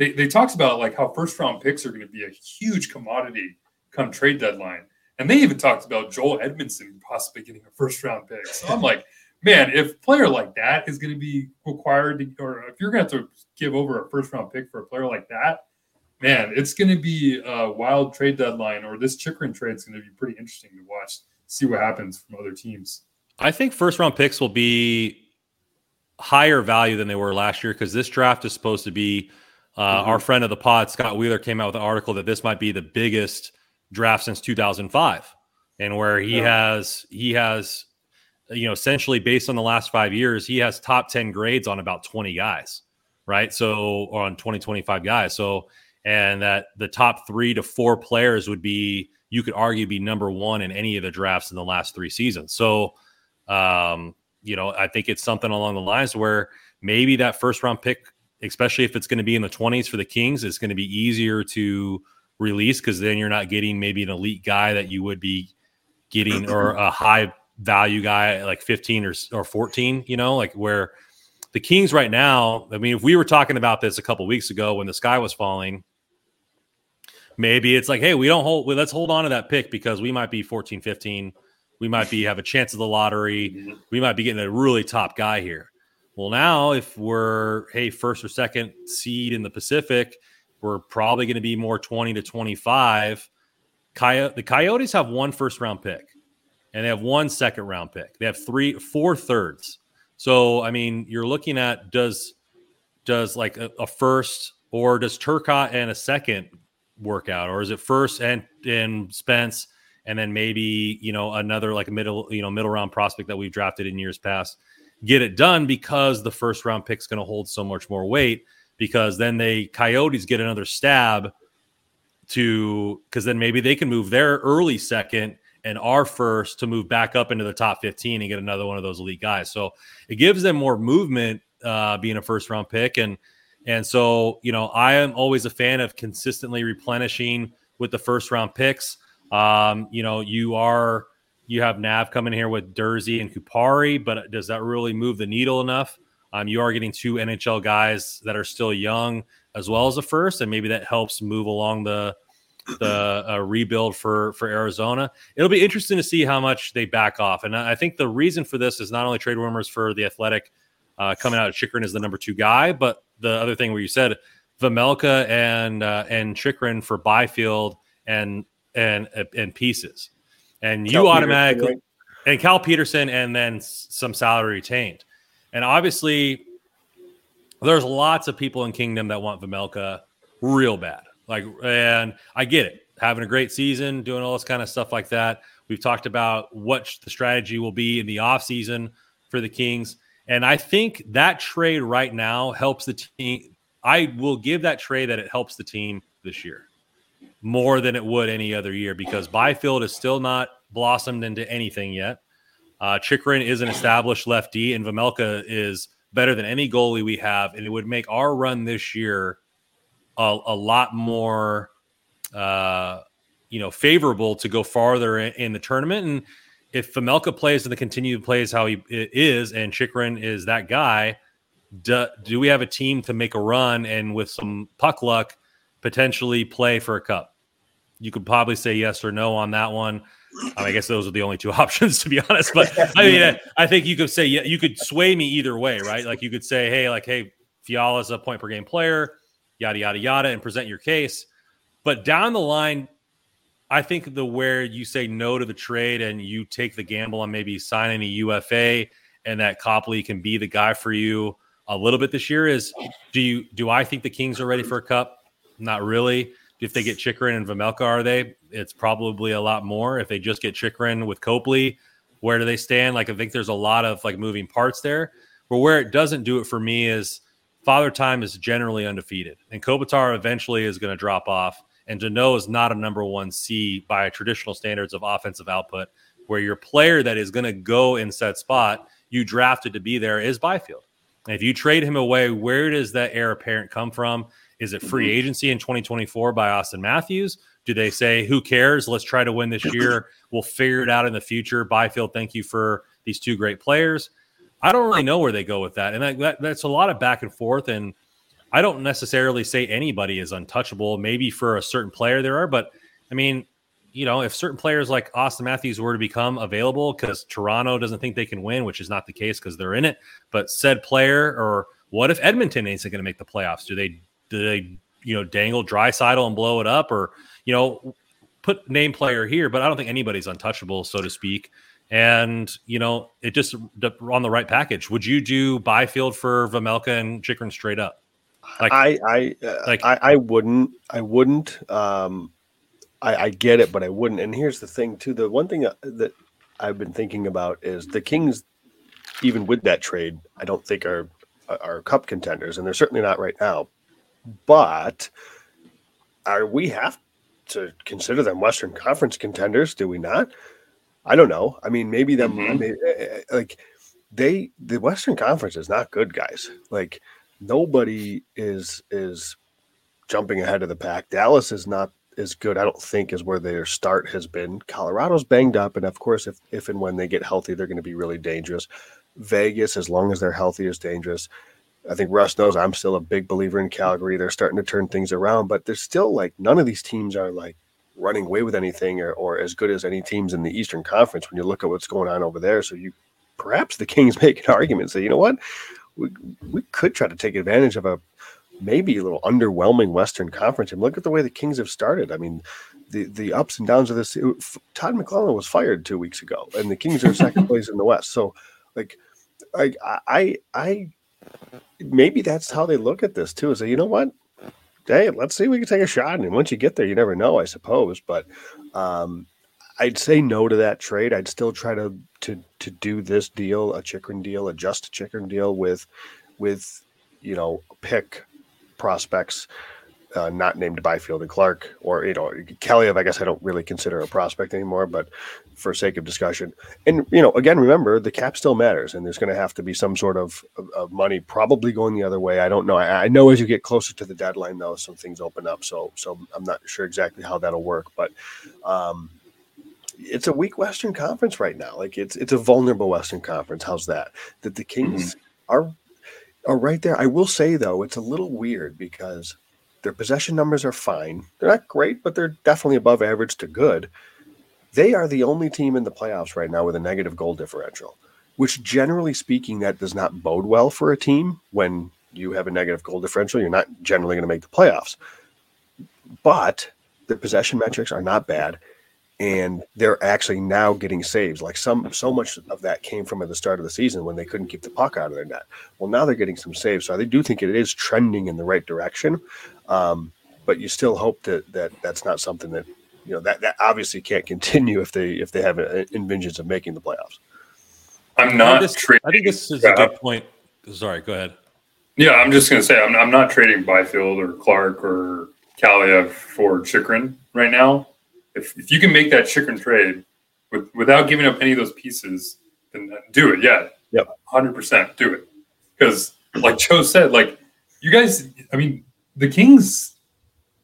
They, they talked about like how first round picks are going to be a huge commodity come trade deadline. And they even talked about Joel Edmondson possibly getting a first round pick. So I'm like, [LAUGHS] man, if player like that is going to be required to, or if you're going to have to give over a first round pick for a player like that, man, it's going to be a wild trade deadline, or this Chychrun trade is going to be pretty interesting to watch, see what happens from other teams. I think first round picks will be higher value than they were last year because this draft is supposed to be. Uh, mm-hmm. Our friend of the pod, Scott Wheeler, came out with an article that this might be the biggest draft since 2005, and where he yeah. has he has you know, essentially based on the last five years, he has top 10 grades on about 20 guys, right? So, on 20, 25 guys. So, and that the top three to four players would be, you could argue, be number one in any of the drafts in the last three seasons. So, um, you know, I think it's something along the lines where maybe that first round pick, especially if it's going to be in the 20s for the Kings, it's going to be easier to release because then you're not getting maybe an elite guy that you would be getting or [CLEARS THROAT] a high value guy like 15 or, or 14, you know, like where the Kings right now, I mean, if we were talking about this a couple weeks ago when the sky was falling, maybe it's like, hey, we don't hold, well, let's hold on to that pick because we might be 14, 15. We might be have a chance of the lottery. Mm-hmm. We might be getting a really top guy here. Well, now if we're, hey, first or second seed in the Pacific, we're probably going to be more 20 to 25. Coyote, the Coyotes have one first round pick and they have one second round pick. They have three, four thirds. So I mean, you're looking at does does like a, a first or does Turcotte and a second work out, or is it first and and Spence and then maybe you know another like a middle you know middle round prospect that we've drafted in years past get it done because the first round pick is going to hold so much more weight because then they coyotes get another stab to because then maybe they can move their early second and our first to move back up into the top 15 and get another one of those elite guys. So it gives them more movement uh, being a first round pick. And and so, you know, I am always a fan of consistently replenishing with the first round picks. Um, you know, you are you have Nav coming here with Durzi and Kupari, but does that really move the needle enough? Um, you are getting two NHL guys that are still young as well as a first, and maybe that helps move along the the uh, rebuild for for Arizona. It'll be interesting to see how much they back off. And I think the reason for this is not only trade rumors for the Athletic uh, coming out of Chychrun as the number two guy, but the other thing where you said Vejmelka and uh, and Chychrun for Byfield and and and pieces, and you Cal automatically Petersen, right? and Cal Petersen, and then some salary retained, and obviously there's lots of people in Kingdom that want Vejmelka real bad like, and I get it. Having a great season, doing all this kind of stuff like that. We've talked about what the strategy will be in the offseason for the Kings. And I think that trade right now helps the team. I will give that trade that it helps the team this year more than it would any other year because Byfield is still not blossomed into anything yet. Uh, Chychrun is an established lefty, and Vejmelka is better than any goalie we have. And it would make our run this year a, a lot more uh, you know favorable to go farther in, in the tournament. And if Vejmelka plays and the continued plays how he is, and Chychrun is that guy, do, do we have a team to make a run and with some puck luck potentially play for a cup? You could probably say yes or no on that one. I guess those are the only two [LAUGHS] options, to be honest. But [LAUGHS] I mean, I think you could say yeah, you could sway me either way, right? Like you could say, hey, like hey, Fiala's a point per game player, yada yada yada, and present your case. But down the line, I think the where you say no to the trade and you take the gamble on maybe signing a UFA and that Copley can be the guy for you a little bit this year is do you do I think the Kings are ready for a cup? Not really. If they get Chychrun and Vejmelka, are they? It's probably a lot more. If they just get Chychrun with Copley, where do they stand? Like I think there's a lot of like moving parts there. But where it doesn't do it for me is Father Time is generally undefeated, and Kopitar eventually is going to drop off. And Danault is not a number one C by traditional standards of offensive output, where your player that is going to go in set spot you drafted to be there is Byfield. And if you trade him away, where does that heir apparent come from? Is it free mm-hmm. agency in 2024 by Auston Matthews? Do they say, who cares? Let's try to win this year. We'll figure it out in the future. Byfield, thank you for these two great players. I don't really know where they go with that. And that, that, that's a lot of back and forth. And I don't necessarily say anybody is untouchable. Maybe for a certain player there are, but I mean, you know, if certain players like Auston Matthews were to become available because Toronto doesn't think they can win, which is not the case because they're in it, but said player, or what if Edmonton isn't going to make the playoffs? Do they do they you know dangle Draisaitl and blow it up, or you know put name player here? But I don't think anybody's untouchable, so to speak. And you know, it just on the right package. Would you do Byfield for Vejmelka and Chychrun straight up? Like I I uh, like I, I wouldn't I wouldn't um I, I get it, but I wouldn't. And here's the thing too: the one thing uh, that I've been thinking about is the Kings, even with that trade, I don't think are are cup contenders, and they're certainly not right now. But are we have to consider them Western Conference contenders? Do we not? I don't know. I mean, maybe them mm-hmm. maybe, eh, eh, like they the Western Conference is not good, guys. Like nobody is is jumping ahead of the pack. Dallas is not as good, I don't think, as where their start has been. Colorado's banged up, and of course, if if and when they get healthy, they're going to be really dangerous. Vegas, as long as they're healthy, is dangerous. I think Russ knows I'm still a big believer in Calgary. They're starting to turn things around, but there's still like none of these teams are like running away with anything or, or as good as any teams in the Eastern Conference when you look at what's going on over there. So you perhaps the Kings [LAUGHS] make an argument say, you know what, we, we could try to take advantage of a maybe a little underwhelming Western Conference. And look at the way the Kings have started. I mean, the the ups and downs of this. Todd McLellan was fired two weeks ago, and the Kings are second [LAUGHS] place in the West. So, like, I I I maybe that's how they look at this too. Is say, you know what? Hey, let's see. We can take a shot, and once you get there, you never know, I suppose. But um, I'd say no to that trade. I'd still try to to to do this deal, a Chychrun deal, a just Chychrun deal with with you know pick prospects uh, not named Byfield and Clarke, or you know Kaliyev. I guess I don't really consider a prospect anymore, but for sake of discussion, and you know, again, remember the cap still matters, and there's going to have to be some sort of, of, of, money probably going the other way. I don't know. I, I, know as you get closer to the deadline, though, some things open up. So, so I'm not sure exactly how that'll work, but. Um, it's a weak Western Conference right now. Like it's it's a vulnerable Western Conference. How's that? That the Kings mm-hmm. are are right there. I will say though, it's a little weird because their possession numbers are fine. They're not great, but they're definitely above average to good. They are the only team in the playoffs right now with a negative goal differential, which generally speaking, that does not bode well for a team when you have a negative goal differential. You're not generally going to make the playoffs. But the possession metrics are not bad and they're actually now getting saves. Like some, so much of that came from at the start of the season when they couldn't keep the puck out of their net. Well, now they're getting some saves, so I do think it is trending in the right direction. Um, but you still hope that that that's not something that you know that that obviously can't [LAUGHS] continue if they if they have uh, envisions of making the playoffs. I'm not. I, this, I think this is a good point. Sorry, go ahead. Yeah, I'm just going to say I'm, I'm not trading Byfield or Clarke or Kaliyev for Chychrun right now if, if you can make that Chychrun trade with, without giving up any of those pieces, then uh, do it. Yeah. Yep. 100% do it. Because, like Joe said, like, you guys, I mean, the Kings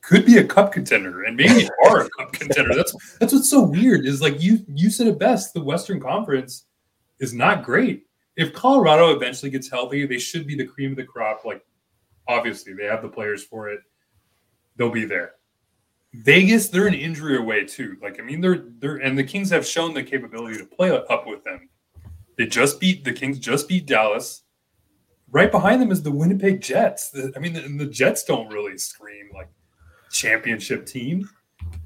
could be a cup contender and maybe are a cup contender. That's that's what's so weird is like you you said it best. The Western Conference is not great. If Colorado eventually gets healthy, they should be the cream of the crop. Like obviously they have the players for it. They'll be there. Vegas, they're an injury away too. Like I mean, they're they're and the Kings have shown the capability to play up with them. They just beat the Kings. Just beat Dallas. Right behind them is the Winnipeg Jets. The, I mean, the, the Jets don't really scream like championship team.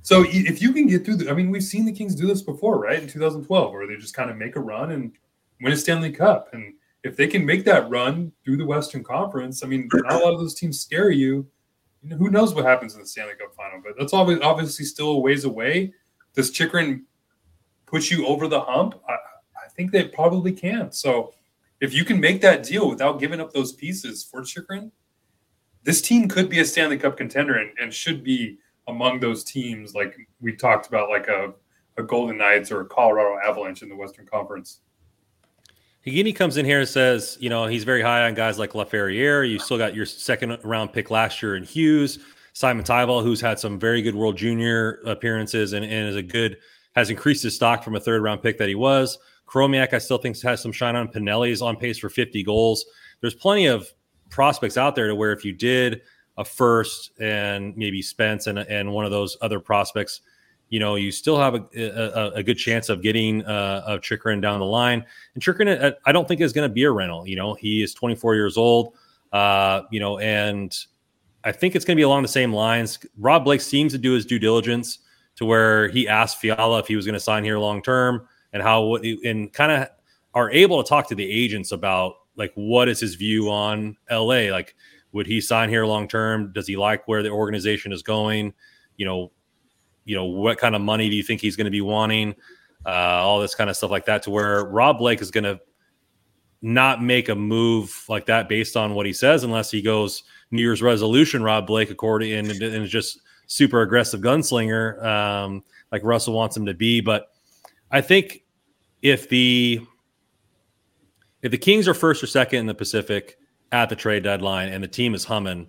So if you can get through, the, I mean, we've seen the Kings do this before, right? In 2012, where they just kind of make a run and win a Stanley Cup. And if they can make that run through the Western Conference, I mean, not a lot of those teams scare you. you know, who knows what happens in the Stanley Cup final? But that's obviously still a ways away. Does Chychrun put you over the hump? I, I think they probably can. So if you can make that deal without giving up those pieces for Chychrun, this team could be a Stanley Cup contender and, and should be among those teams like we talked about, like a, a Golden Knights or a Colorado Avalanche in the Western Conference. Higini comes in here and says, you know, he's very high on guys like Laferriere. You still got your second round pick last year in Hughes, Simon Thybulle, who's had some very good World Junior appearances and, and is a good has increased his stock from a third round pick that he was. Chromiak, I still think has some shine on. Pinelli's on pace for 50 goals. There's plenty of prospects out there to where if you did a first and maybe Spence and, and one of those other prospects, you know, you still have a, a, a good chance of getting uh, a Chychrun down the line. And Chychrun, uh, I don't think is going to be a rental. You know, he is 24 years old. Uh, you know, and I think it's going to be along the same lines. Rob Blake seems to do his due diligence to where he asked Fiala if he was going to sign here long term and how and kind of are able to talk to the agents about like what is his view on LA? Like, would he sign here long term? Does he like where the organization is going? You know, you know what kind of money do you think he's going to be wanting? Uh, all this kind of stuff like that. To where Rob Blake is going to not make a move like that based on what he says, unless he goes New Year's resolution. Rob Blake, according and, and is just super aggressive gunslinger, um, like Russell wants him to be. But I think if the if the Kings are first or second in the Pacific at the trade deadline and the team is humming,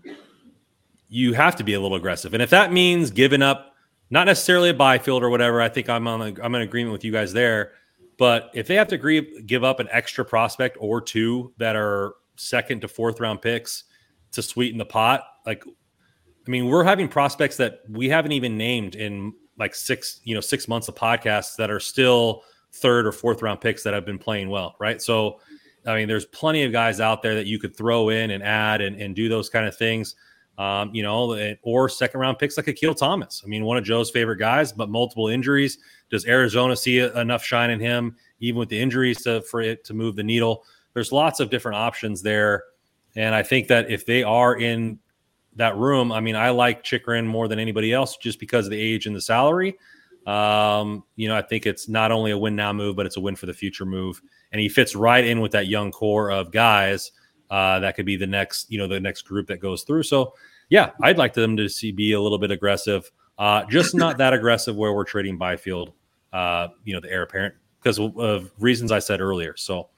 you have to be a little aggressive. And if that means giving up not necessarily a Byfield or whatever, I think I'm on a, I'm in agreement with you guys there. But if they have to agree give up an extra prospect or two that are second to fourth round picks to sweeten the pot, like I mean, we're having prospects that we haven't even named in like six, you know, six months of podcasts that are still third or fourth round picks that have been playing well, right? So, I mean, there's plenty of guys out there that you could throw in and add and, and do those kind of things, um, you know, or second round picks like Akil Thomas. I mean, one of Joe's favorite guys, but multiple injuries. Does Arizona see enough shine in him, even with the injuries, to, for it to move the needle? There's lots of different options there. And I think that if they are in that room, I mean, I like Chychrun more than anybody else just because of the age and the salary. Um, you know, I think it's not only a win now move, but it's a win for the future move. And he fits right in with that young core of guys uh, that could be the next, you know, the next group that goes through. So, yeah, I'd like them to see be a little bit aggressive, uh, just not that aggressive where we're trading Byfield, uh, you know, the heir apparent because of reasons I said earlier. So,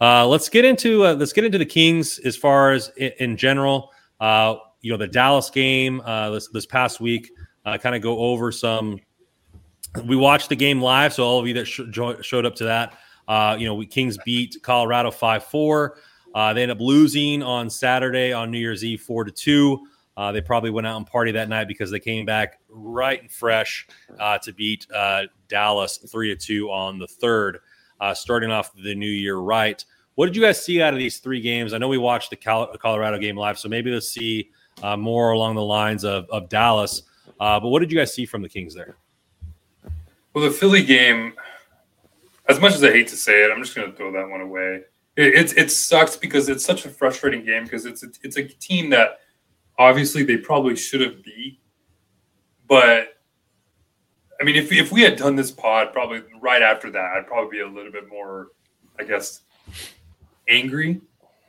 uh, let's get into uh, let's get into the Kings as far as in, in general. Uh, you know, the Dallas game this this past week. Kind of go over some we watched the game live, so all of you that sh- showed up to that, uh, you know, we Kings beat Colorado five four. Uh, they end up losing on Saturday on New Year's Eve four to two. Uh, they probably went out and party that night because they came back right and fresh uh, to beat uh, Dallas three to two on the third, uh, starting off the new year right. What did you guys see out of these three games? I know we watched the Colorado game live, so maybe let's see more along the lines of, of Dallas. but what did you guys see from the Kings there? Well, the Philly game, as much as I hate to say it, I'm just going to throw that one away. It, it, it sucks because it's such a frustrating game because it's a, it's a team that obviously they probably should have beat, but I mean, if if we had done this pod probably right after that, I'd probably be a little bit more, I guess, angry.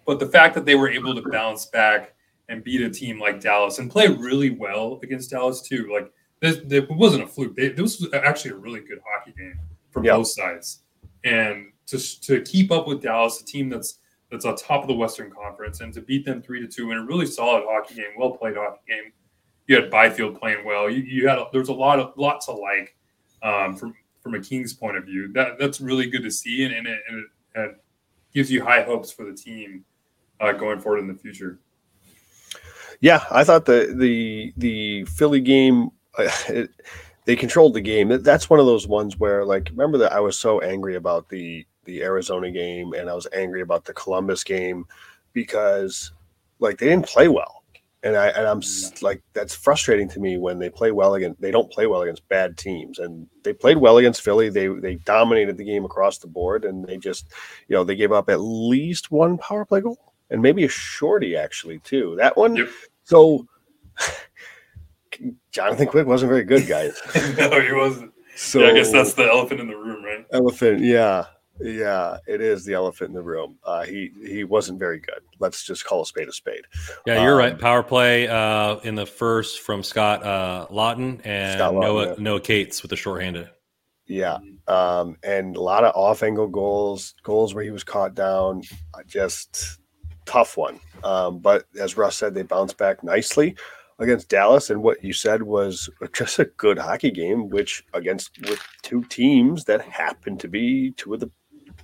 But the fact that they were able to bounce back and beat a team like Dallas and play really well against Dallas too, like this, it wasn't a fluke. They, this was actually a really good hockey game from both sides, and to to keep up with Dallas, a team that's that's on top of the Western Conference, and to beat them three to two in a really solid hockey game, well played hockey game, you had Byfield playing well. You, you had there's a lot of lots of like um, from from a Kings point of view. That that's really good to see, and, and, it, and it, it gives you high hopes for the team uh, going forward in the future. Yeah, I thought the the the Philly game. [LAUGHS] It, they controlled the game. That's one of those ones where, like, remember that I was so angry about the the Arizona game, and I was angry about the Columbus game because, like, they didn't play well. And I and I'm mm. like that's frustrating to me when they play well against they don't play well against bad teams. And they played well against Philly. They they dominated the game across the board and they just you know they gave up at least one power play goal and maybe a shorty actually too. That one yep. so Jonathan Quick wasn't very good guys [LAUGHS] no he wasn't so yeah, I guess that's the elephant in the room right elephant yeah yeah, it is the elephant in the room. Uh, he he wasn't very good. Let's just call a spade a spade. Yeah, you're um, right. Power play uh, in the first from Scott uh, Laughton and Scott Noah yeah. Noah Cates with the shorthanded. Yeah, um, and a lot of off angle goals, goals where he was caught down. Uh, just tough one. Um, but as Russ said, they bounced back nicely against Dallas, and what you said was just a good hockey game, which against with two teams that happen to be two of the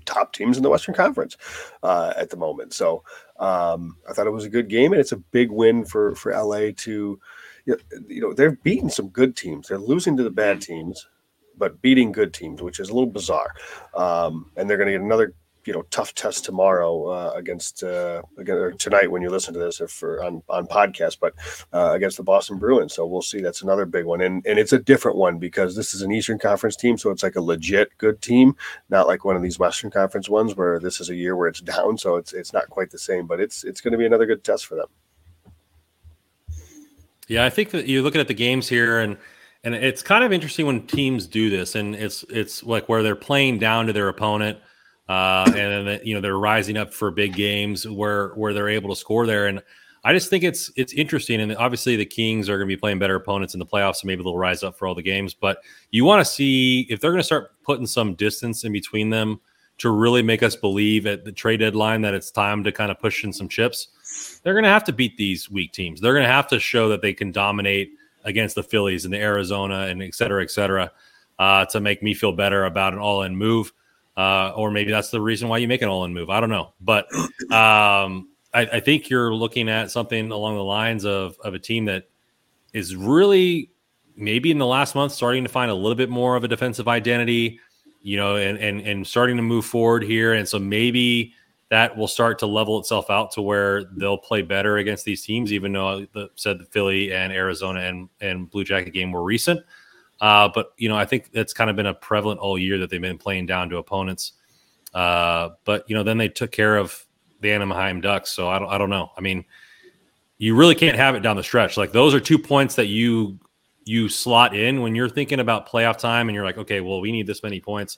top teams in the Western Conference uh, at the moment. So um, I thought it was a good game, and it's a big win for for LA to, you know, they're beating some good teams. They're losing to the bad teams, but beating good teams, which is a little bizarre. Um, and they're going to get another you know tough test tomorrow uh, against uh, again tonight when you listen to this or for on on podcast, but uh, against the Boston Bruins. So we'll see. That's another big one, and and it's a different one because this is an Eastern Conference team, so it's like a legit good team, not like one of these Western Conference ones where this is a year where it's [LAUGHS] down. So it's it's not quite the same, but it's it's going to be another good test for them. Yeah, I think that you're looking at the games here and. And it's kind of interesting when teams do this, and it's it's like where they're playing down to their opponent uh, and then you know they're rising up for big games where where they're able to score there. And I just think it's it's interesting. And obviously the Kings are going to be playing better opponents in the playoffs, so maybe they'll rise up for all the games. But you want to see if they're going to start putting some distance in between them to really make us believe at the trade deadline that it's time to kind of push in some chips. They're going to have to beat these weak teams. They're going to have to show that they can dominate against the Phillies and the Arizona and et cetera, et cetera, uh, to make me feel better about an all-in move uh, or maybe that's the reason why you make an all-in move. I don't know, but [CLEARS THROAT] um, I, I, think you're looking at something along the lines of of a team that is really maybe in the last month starting to find a little bit more of a defensive identity, you know, and and and starting to move forward here, and so maybe that will start to level itself out to where they'll play better against these teams, even though the said the Philly and Arizona and and Blue Jacket game were recent. Uh, but you know, I think that's kind of been a prevalent all year that they've been playing down to opponents. Uh, but you know, then they took care of the Anaheim Ducks. So I don't, I don't know. I mean, you really can't have it down the stretch. Like those are two points that you you slot in when you're thinking about playoff time, and you're like, okay, well, we need this many points.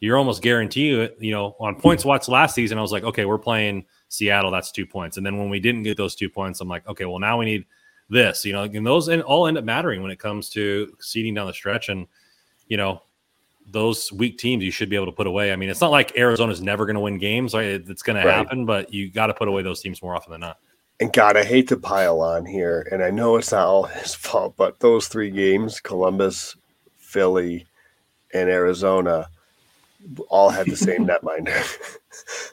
You're almost guarantee it. You know, on points watch last season, I was like, okay, we're playing Seattle. That's two points. And then when we didn't get those two points, I'm like, okay, well, now we need this, you know, and those and all end up mattering when it comes to seeding down the stretch. And, you know, those weak teams you should be able to put away. I mean, it's not like Arizona's never going to win games. Right? It's going right. to happen, but you got to put away those teams more often than not. And God, I hate to pile on here, and I know it's not all [LAUGHS] his fault, but those three games Columbus, Philly, and Arizona all had the same [LAUGHS] netminder.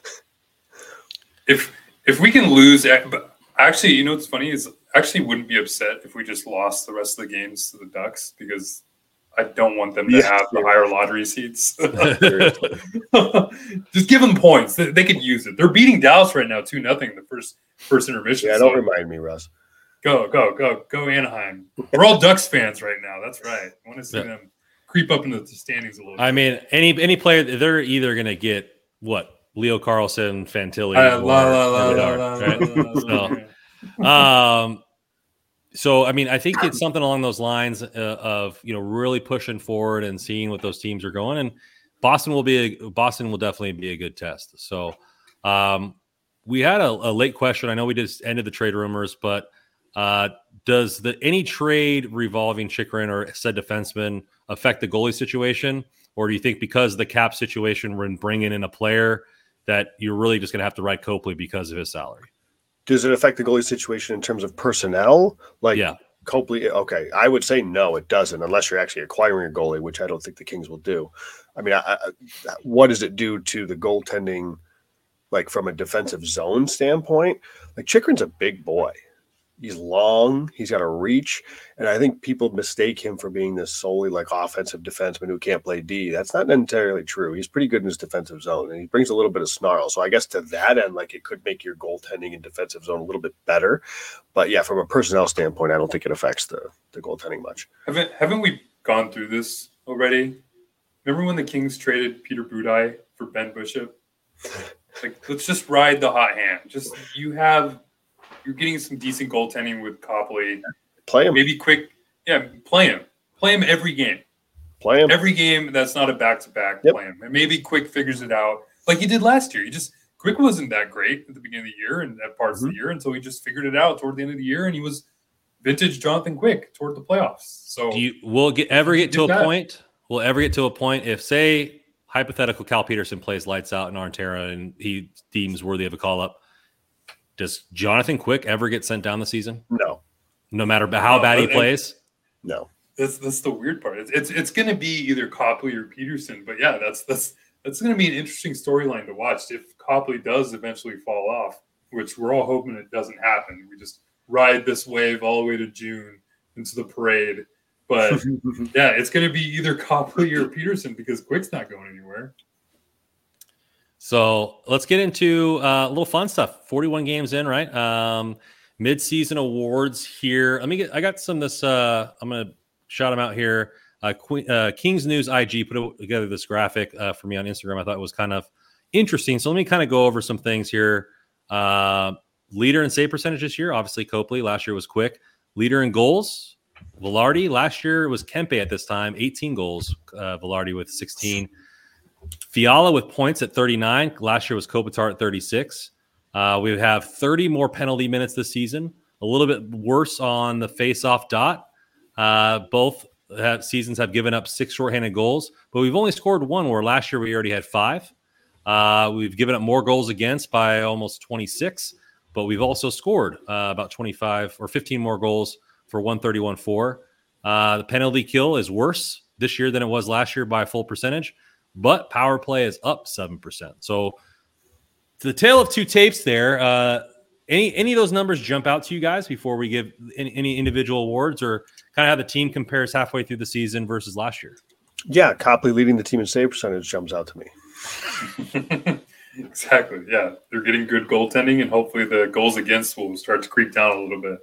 [LAUGHS] if if we can lose, eh, actually, you know what's funny is actually wouldn't be upset if we just lost the rest of the games to the Ducks because I don't want them to yeah, have the higher lottery seats. [LAUGHS] [LAUGHS] just give them points. They, they, could use it. They're beating Dallas right now, two nothing. The first first intermission. Yeah, don't so remind me, Russ. Go go go go Anaheim. We're all Ducks fans right now. That's right. I want to see yeah. them creep up into the standings a little. I mean, any any player they're either going to get what Leo Carlsson, Fantilli, uh, or, la, la, la, right? so, um, so, I mean, I think it's something along those lines uh, of you know really pushing forward and seeing what those teams are going. And Boston will be a, Boston will definitely be a good test. So, um, we had a, a, late question. I know we just ended the trade rumors, but uh, does the any trade revolving Chychrun or said defenseman affect the goalie situation, or do you think because the cap situation we're bringing in a player that you're really just going to have to write Copley because of his salary? Does it affect the goalie situation in terms of personnel? Like, yeah, Copley, okay, I would say no, it doesn't, unless you're actually acquiring a goalie, which I don't think the Kings will do. I mean, I, I, what does it do to the goaltending, like from a defensive zone standpoint? Like Chychrun's a big boy. He's long. He's got a reach, and I think people mistake him for being this solely like offensive defenseman who can't play D. That's not entirely true. He's pretty good in his defensive zone, and he brings a little bit of snarl. So I guess to that end, like it could make your goaltending in defensive zone a little bit better. But yeah, from a personnel standpoint, I don't think it affects the the goaltending much. Haven't haven't we gone through this already? Remember when the Kings traded Peter Budaj for Ben Bishop? [LAUGHS] Like, let's just ride the hot hand. Just you have you're getting some decent goaltending with Copley. Play him. Maybe quick, yeah, play him. Play him every game. Play him. Every game that's not a back to back, play him. And maybe Quick figures it out like he did last year. He just Quick wasn't that great at the beginning of the year and at parts mm-hmm. of the year, until so he just figured it out toward the end of the year, and he was vintage Jonathan Quick toward the playoffs. So do you will get ever get to a that. point? Will ever get to a point if say hypothetical Cal Petersen plays lights out in Artera and he deems worthy of a call up? Does Jonathan Quick ever get sent down the season? No. No matter how no, bad he plays? No. That's that's the weird part. It's it's, it's going to be either Copley or Petersen, but yeah, that's that's that's going to be an interesting storyline to watch if Copley does eventually fall off, which we're all hoping it doesn't happen. We just ride this wave all the way to June into the parade. But [LAUGHS] yeah, it's going to be either Copley or Petersen because Quick's not going anywhere. So let's get into uh, a little fun stuff. 41 games in, right? Um, mid-season awards here. Let me get. I got some. This. Uh, I'm gonna shout them out here. Uh, Queen, uh, Kings News IG put together this graphic uh, for me on Instagram. I thought it was kind of interesting. So let me kind of go over some things here. Uh, leader in save percentage this year, obviously Copley. Last year was Quick. Leader in goals, Vilardi. Last year was Kempe at this time, 18 goals. Uh, Vilardi with 16. Fiala with points at 39. Last year was Kopitar at 36. Uh, we have 30 more penalty minutes this season. A little bit worse on the face-off dot. Uh, both have, seasons have given up six shorthanded goals, but we've only scored one. Where last year we already had five. Uh, we've given up more goals against by almost 26, but we've also scored uh, about 25 or 15 more goals for 131-4. Uh, the penalty kill is worse this year than it was last year by a full percentage but power play is up 7%. So the tale of two tapes there. Uh, any any of those numbers jump out to you guys before we give any, any individual awards or kind of how the team compares halfway through the season versus last year? Yeah, Copley leading the team in save percentage jumps out to me. [LAUGHS] exactly. Yeah, they're getting good goaltending, and hopefully the goals against will start to creep down a little bit.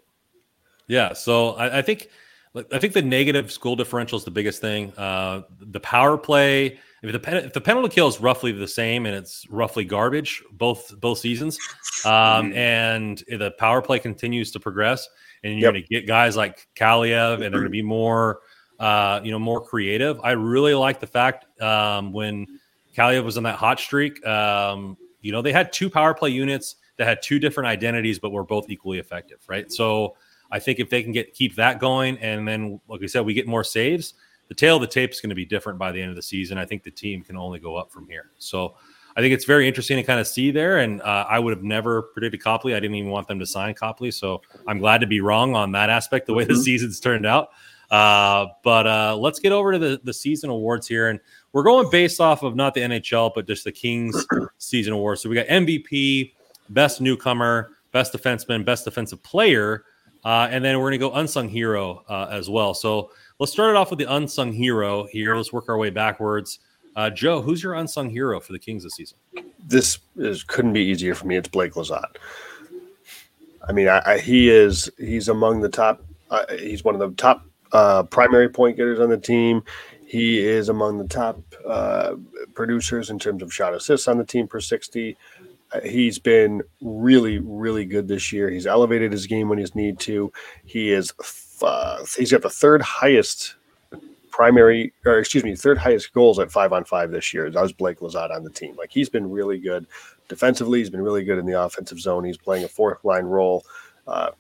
Yeah, so I, I think I think the negative school differential is the biggest thing. Uh, the power play if the pen, if the penalty kill is roughly the same and it's roughly garbage both both seasons, um, mm-hmm. and the power play continues to progress, and you're yep. going to get guys like Kaliyev, and they're going to be [CLEARS THROAT] more, uh, you know, more creative. I really like the fact um, when Kaliyev was on that hot streak. Um, you know, they had two power play units that had two different identities, but were both equally effective, right? So I think if they can get keep that going, and then like we said, we get more saves the tail of the tape is going to be different by the end of the season. I think the team can only go up from here. So I think it's very interesting to kind of see there. And uh, I would have never predicted Copley. I didn't even want them to sign Copley. So I'm glad to be wrong on that aspect, the way mm-hmm. the season's turned out. Uh, but uh, let's get over to the, the season awards here. And we're going based off of not the NHL, but just the Kings [CLEARS THROAT] season awards. So we got MVP, best newcomer, best defenseman, best defensive player. Uh, and then we're going to go unsung hero uh, as well. So Let's start it off with the unsung hero here. Let's work our way backwards. Uh, Joe, who's your unsung hero for the Kings this season? This is couldn't be easier for me. It's Blake Lizotte. I mean, I, I, he is he's among the top. Uh, he's one of the top uh, primary point getters on the team. He is among the top uh, producers in terms of shot assists on the team per sixty. He's been really, really good this year. He's elevated his game when he's need to. He is uh, he's got the third highest primary, or excuse me, third highest goals at five on five this year. That was Blake Lizotte on the team. Like he's been really good defensively. He's been really good in the offensive zone. He's playing a fourth line role uh,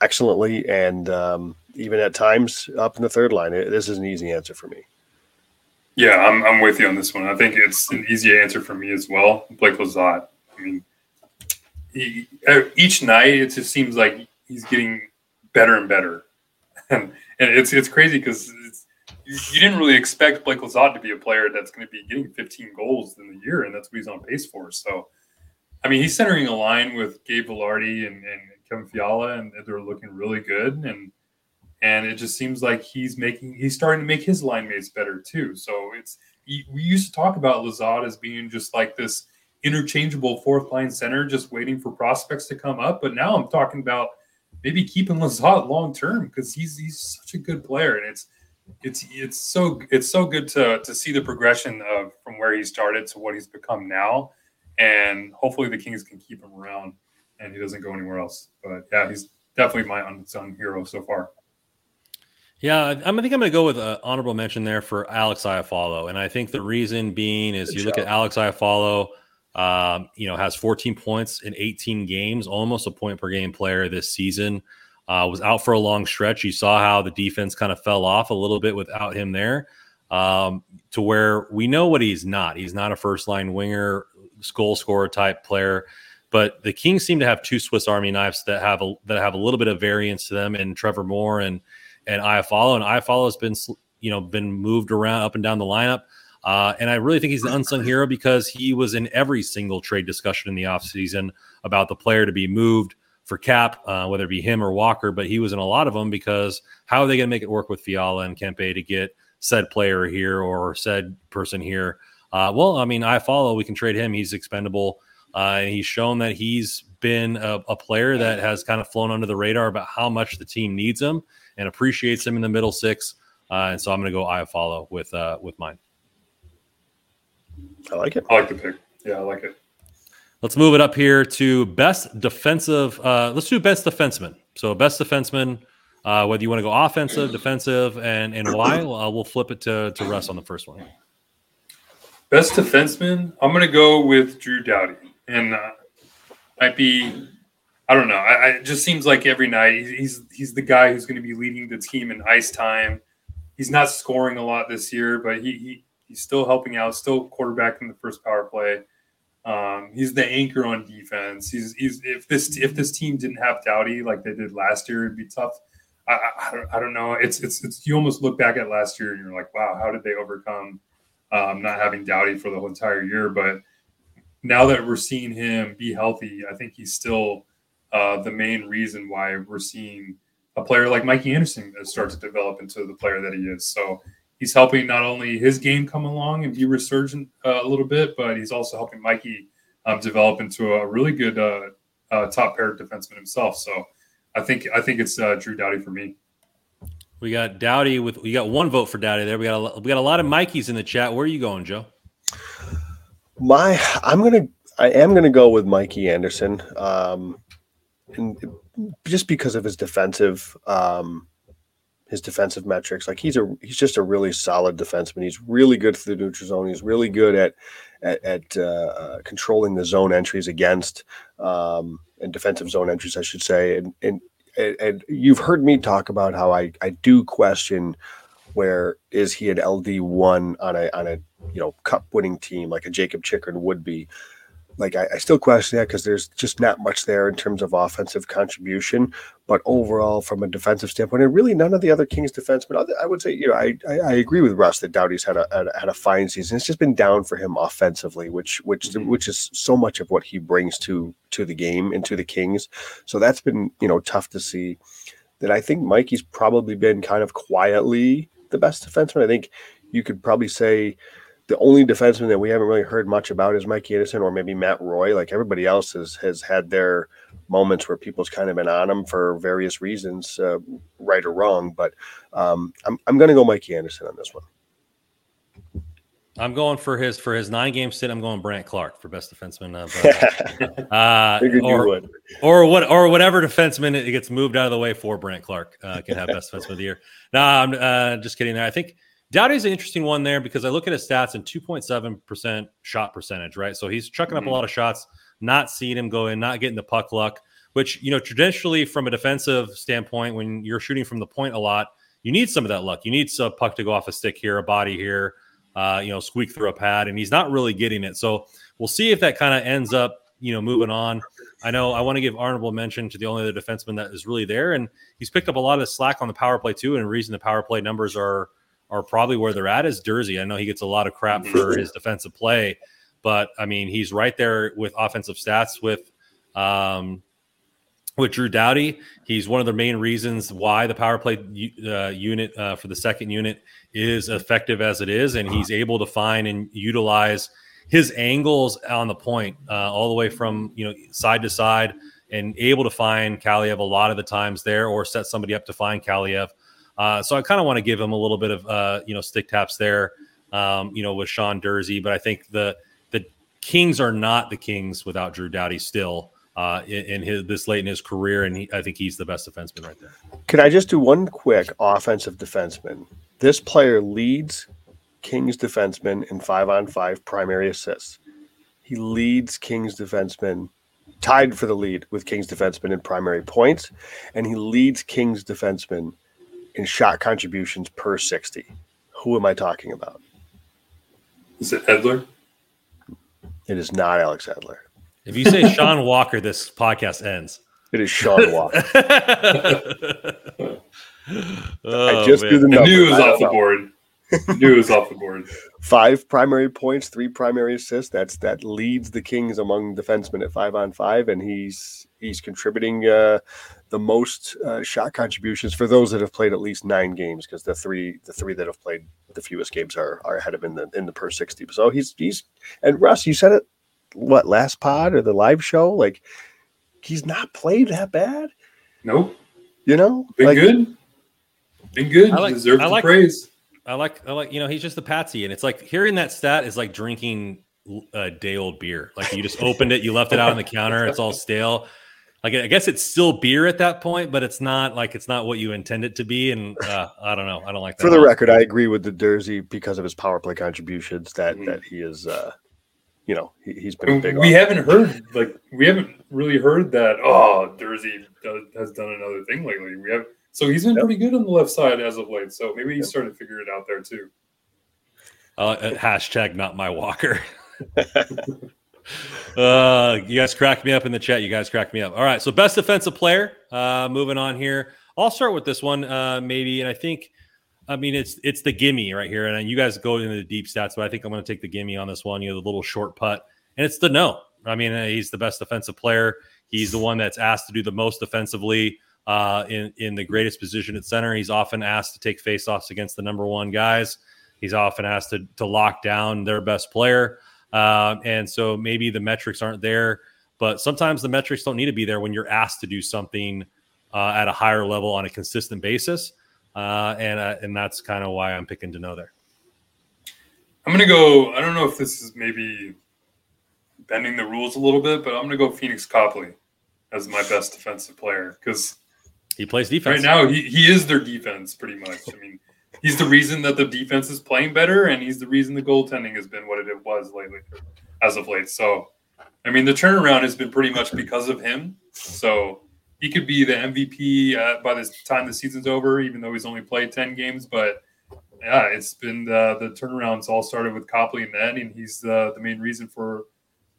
excellently, and um, even at times up in the third line. It, this is an easy answer for me. Yeah, I'm, I'm with you on this one. I think it's an easy answer for me as well. Blake Lizotte. Mean, he, uh, each night it just seems like he's getting better and better and, [LAUGHS] and it's it's crazy because you, you, didn't really expect Blake Lizotte to be a player that's going to be getting 15 goals in the year, and that's what he's on pace for. So, I mean, he's centering a line with Gabe Vilardi and, and Kevin Fiala, and they're looking really good. And and it just seems like he's making he's starting to make his line mates better too. So it's we used to talk about Lizotte as being just like this interchangeable fourth line center, just waiting for prospects to come up. But now I'm talking about maybe keeping Lizotte long term because he's he's such a good player, and it's it's it's so it's so good to to see the progression of from where he started to what he's become now, and hopefully the Kings can keep him around and he doesn't go anywhere else. But yeah, he's definitely my unsung hero so far. Yeah, I think I'm going to go with an honorable mention there for Alex Iafallo, and I think the reason being is Good you job. look at Alex Iafallo, um, you know, has 14 points in 18 games, almost a point per game player this season. Uh, was out for a long stretch. You saw how the defense kind of fell off a little bit without him there, um, to where we know what he's not. He's not a first line winger, goal scorer type player. But the Kings seem to have two Swiss Army knives that have a that have a little bit of variance to them, and Trevor Moore and and Iafallo. And Iafallo has been, you know, been moved around up and down the lineup. Uh, and I really think he's the unsung hero because he was in every single trade discussion in the offseason about the player to be moved for cap, uh, whether it be him or Walker. But he was in a lot of them because how are they going to make it work with Fiala and Kempe to get said player here or said person here? Uh, well, I mean, I follow. We can trade him. He's expendable. Uh, and he's shown that he's been a, a, player that has kind of flown under the radar about how much the team needs him and appreciates him in the middle six. Uh, and so I'm going to go Iafallo with uh, with mine. I like it. I like the pick. Yeah, I like it. Let's move it up here to best defensive. Uh, let's do best defenseman. So best defenseman, uh, whether you want to go offensive, defensive, and and why. Uh, we'll flip it to to Russ on the first one. Best defenseman. I'm going to go with Drew Doughty, and uh, might be I don't know. I, I, it just seems like every night he's he's the guy who's going to be leading the team in ice time. He's not scoring a lot this year, but he, he he's still helping out, still quarterbacking the first power play. Um, he's the anchor on defense. He's he's if this if this team didn't have Doughty like they did last year, it'd be tough. I, I, don't, I don't know. It's it's it's you almost look back at last year and you're like, wow, how did they overcome um, not having Doughty for the whole entire year? But now that we're seeing him be healthy, I think he's still uh, the main reason why we're seeing a player like Mikey Anderson start to develop into the player that he is. So he's helping not only his game come along and be resurgent uh, a little bit, but he's also helping Mikey um, develop into a really good uh, uh top pair defenseman himself. So I think I think it's uh, Drew Doughty for me. We got Doughty with we got one vote for Doughty there. We got a, we got a lot of Mikeys in the chat. Where are you going, Joe? My I'm gonna I am gonna go with Mikey Anderson. Um, and just because of his defensive um, his defensive metrics, like he's a he's just a really solid defenseman. He's really good for the neutral zone. He's really good at at, at uh, uh, controlling the zone entries against um, and defensive zone entries, I should say. And, and and you've heard me talk about how I I do question where is he an LD one on a on a you know cup winning team like a Jacob Chychrun would be like I, I still question that because there's just not much there in terms of offensive contribution. But overall, from a defensive standpoint, and really none of the other Kings defensemen, I would say, you know, I, I, I agree with Russ that Doughty's had a, had a, had a fine season. It's just been down for him offensively, which which mm-hmm. which is so much of what he brings to to the game and to the Kings. So that's been you know tough to see. That I think Mikey's probably been kind of quietly the best defenseman. I think you could probably say the only defenseman that we haven't really heard much about is Mike Anderson or maybe Matt Roy. Like everybody else has has had their moments where people's kind of been on them for various reasons, uh, right or wrong. But um, I'm I'm going to go Mike Anderson on this one. I'm going for his for his nine game stint. I'm going Brandt Clarke for best defenseman of [LAUGHS] uh, uh or, or what or whatever defenseman it gets moved out of the way for Brandt Clarke uh, can have best defenseman of the year. No, I'm uh, just kidding. There, I think Doughty's an interesting one there because I look at his stats and 2.7% shot percentage, right? So he's chucking mm-hmm. up a mm-hmm. lot of shots, not seeing him go in, not getting the puck luck, which, you know, traditionally from a defensive standpoint, when you're shooting from the point a lot, you need some of that luck. You need a puck to go off a stick here, a body here, uh, you know, squeak through a pad, and he's not really getting it. So we'll see if that kind of ends up you know, moving on. I know I want to give honorable mention to the only other defenseman that is really there, and he's picked up a lot of slack on the power play too. And the reason the power play numbers are are probably where they're at is Durzi. I know he gets a lot of crap for his defensive play, but I mean he's right there with offensive stats with um, with Drew Doughty. He's one of the main reasons why the power play uh, unit uh, for the second unit is effective as it is, and he's able to find and utilize his angles on the point uh, all the way from you know side to side, and able to find Kaliyev a lot of the times there, or set somebody up to find Kaliyev. Uh, so I kind of want to give him a little bit of uh, you know stick taps there, um, you know, with Sean Durzi. But I think the the Kings are not the Kings without Drew Doughty still uh, in, in, his this late in his career, and he, I think he's the best defenseman right there. Can I just do one quick offensive defenseman? This player leads Kings defenseman in five on five primary assists. He leads Kings defenseman tied for the lead with Kings defenseman in primary points, and he leads Kings defenseman in shot contributions per 60. Who am I talking about? Is it Edler? It is not Alex Edler. If you say Sean [LAUGHS] Walker, this podcast ends. It is Sean Walker. [LAUGHS] oh, I just man. do the I numbers. knew it was off the know. board. [LAUGHS] I knew it was off the board. Five primary points, three primary assists. That's that leads the Kings among defensemen at five on five, and he's he's contributing uh, the most uh, shot contributions for those that have played at least nine games, because the three the three that have played the fewest games are are ahead of him in the in the per sixty. So he's he's and Russ, you said it what last pod or the live show? Like he's not played that bad, Nope. you know? Been like, good. Been good. I like- Deserves I the like- praise. I like, I like, you know, he's just a patsy, and it's like hearing that stat is like drinking a day old beer. Like you just opened it, you left it out on the counter, it's all stale. Like I guess it's still beer at that point, but it's not like it's not what you intend it to be. And [LAUGHS] uh, I don't know, I don't like that. For the at record, I agree with the Durzi because of his power play contributions that Mhm. that he is, uh, you know, he, he's been a big. we off- haven't heard like we haven't really heard that. Oh, Durzi does, has done another thing lately. We have so he's been Yep. pretty good on the left side as of late. So maybe he's starting to figure it out there too. Uh, uh, hashtag not my walker. [LAUGHS] [LAUGHS] uh, you guys cracked me up in the chat. You guys cracked me up. All right. So best defensive player. Uh, moving on here. I'll start with this one, uh, maybe. And I think, I mean, it's it's the gimme right here. And you guys go into the deep stats, but I think I'm going to take the gimme on this one. You know, the little short putt, and it's Danault. I mean, uh, he's the best defensive player. He's the one that's asked to do the most defensively uh, in in the greatest position at center. He's often asked to take faceoffs against the number one guys. He's often asked to, to lock down their best player. Um, and so maybe the metrics aren't there, but sometimes the metrics don't need to be there when you're asked to do something uh, at a higher level on a consistent basis. Uh, and uh, and that's kind of why I'm picking Danault there. I'm gonna go. I don't know if this is maybe bending the rules a little bit, but I'm gonna go Pheonix Copley as my best defensive player because He plays defense. right now he, he is their defense pretty much. I mean, he's the reason that the defense is playing better, and he's the reason the goaltending has been what it was lately, as of late. So, I mean, the turnaround has been pretty much because of him. So he could be the MVP uh, by the time the season's over, even though he's only played ten games. But yeah, it's been the, the turnarounds all started with Copley and then, and he's the, the main reason for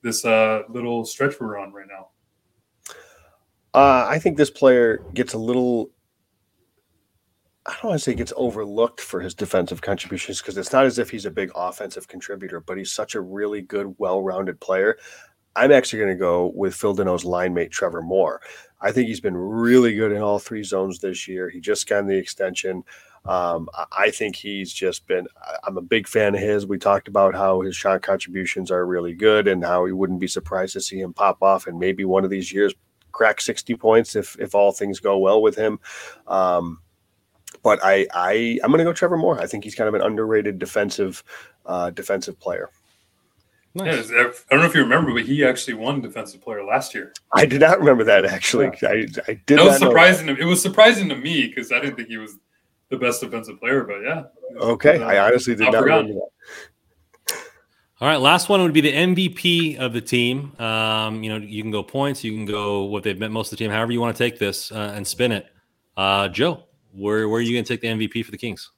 this uh, little stretch we're on right now. Uh, I think this player gets a little. I don't want to say gets overlooked for his defensive contributions because it's not as if he's a big offensive contributor, but he's such a really good, well-rounded player. I'm actually going to go with Phil Danault's line mate Trevor Moore. I think he's been really good in all three zones this year. He just got the extension. Um, I- think he's just been. I'm a big fan of his. We talked about how his shot contributions are really good and how we wouldn't be surprised to see him pop off and maybe one of these years crack 60 points if if all things go well with him. Um, but I I I'm going to go Trevor Moore. I think he's kind of an underrated defensive uh, defensive player. Nice. Yeah, I don't know if you remember, but he actually won Defensive Player last year. I did not remember that actually. I I did That was not know surprising. To, it was surprising to me because I didn't think he was the best defensive player. But yeah, Okay, I honestly did I not forgot. remember that. All right, last one would be the MVP of the team. Um, you know, you can go points, you can go what they've meant most of the team, however you want to take this uh, and spin it. Uh, Joe, where where are you going to take the MVP for the Kings?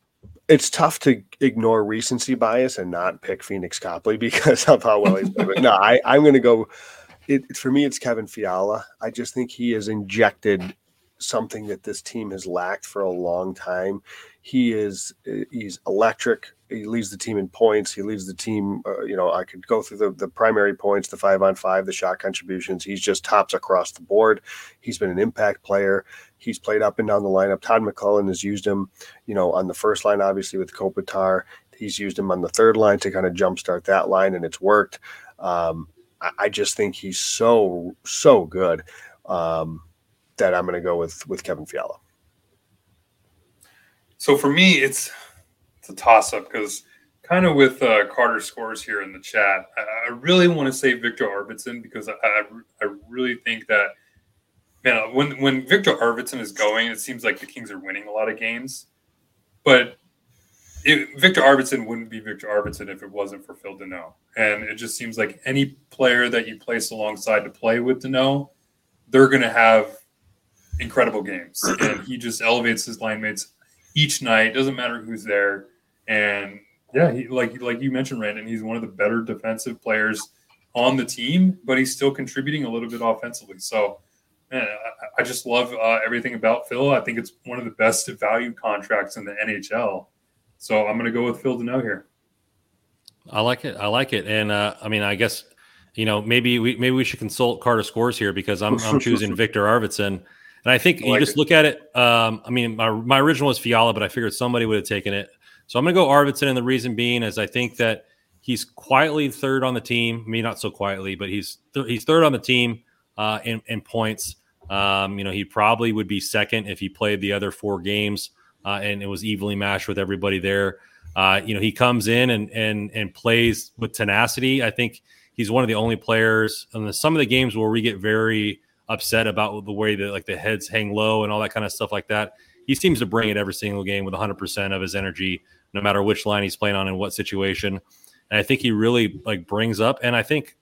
It's tough to ignore recency bias and not pick Pheonix Copley [LAUGHS] because of how well he's played. No, I, I'm going to go. it, for me, it's Kevin Fiala. I just think he has injected something that this team has lacked for a long time. He is he's electric. He leads the team in points. He leads the team. Uh, you know, I could go through the, the primary points, the five on five, the shot contributions. He's just tops across the board. He's been an impact player. He's played up and down the lineup. Todd McLellan has used him, you know, on the first line, obviously with Kopitar. He's used him on the third line to kind of jumpstart that line, and it's worked. Um, I, I, just think he's so so good um, that I'm going to go with with Kevin Fiala. So for me, it's it's a toss up because kind of with uh, Carter scores here in the chat, I, I really want to say Victor Arvidsson because I, I, I really think that man when when Victor Arvidsson is going, it seems like the Kings are winning a lot of games, but it, Victor Arvidsson wouldn't be Victor Arvidsson if it wasn't for Phil Danault. And it just seems like any player that you place alongside to play with Danault, they're going to have incredible games. And he just elevates his line mates each night. Doesn't matter who's there. And yeah, he, like like you mentioned, Brandon, he's one of the better defensive players on the team, but he's still contributing a little bit offensively. So, man, I, I just love uh, everything about Phil. I think it's one of the best value contracts in the NHL. So I'm going to go with Phil Danault here. I like it. I like it. And uh, I mean, I guess you know maybe we maybe we should consult Carter scores here because I'm I'm choosing [LAUGHS] Victor Arvidsson. And I think I like you just it. look at it. Um, I mean, my, my original was Fiala, but I figured somebody would have taken it. So I'm going to go Arvidsson. And the reason being is I think that he's quietly third on the team. I mean, not so quietly, but he's th- he's third on the team uh, in, in points. Um, you know, he probably would be second if he played the other four games uh, and it was evenly matched with everybody there. Uh, you know, he comes in and and and plays with tenacity. I think he's one of the only players in the, some of the games where we get very upset about the way that like the heads hang low and all that kind of stuff like that. He seems to bring it every single game with 100% of his energy, no matter which line he's playing on in what situation. And I think he really like brings up. And I think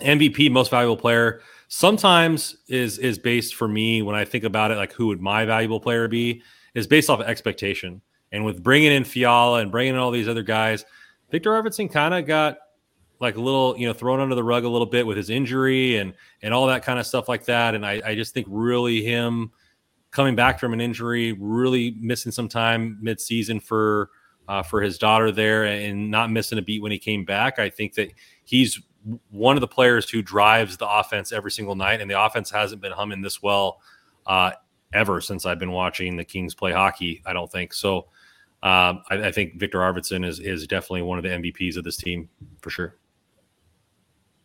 MVP, most valuable player, sometimes is is based for me when I think about it, like who would my valuable player be? is based off of expectation. And with bringing in Fiala and bringing in all these other guys, Victor Arvidsson kind of got like a little, you know, thrown under the rug a little bit with his injury and and all that kind of stuff like that. And I, I just think really him coming back from an injury, really missing some time mid-season for uh, for his daughter there, and not missing a beat when he came back. I think that he's one of the players who drives the offense every single night, and the offense hasn't been humming this well uh, ever since I've been watching the Kings play hockey. I don't think so. Um, I, I, think Victor Arvidsson is is definitely one of the MVPs of this team for sure.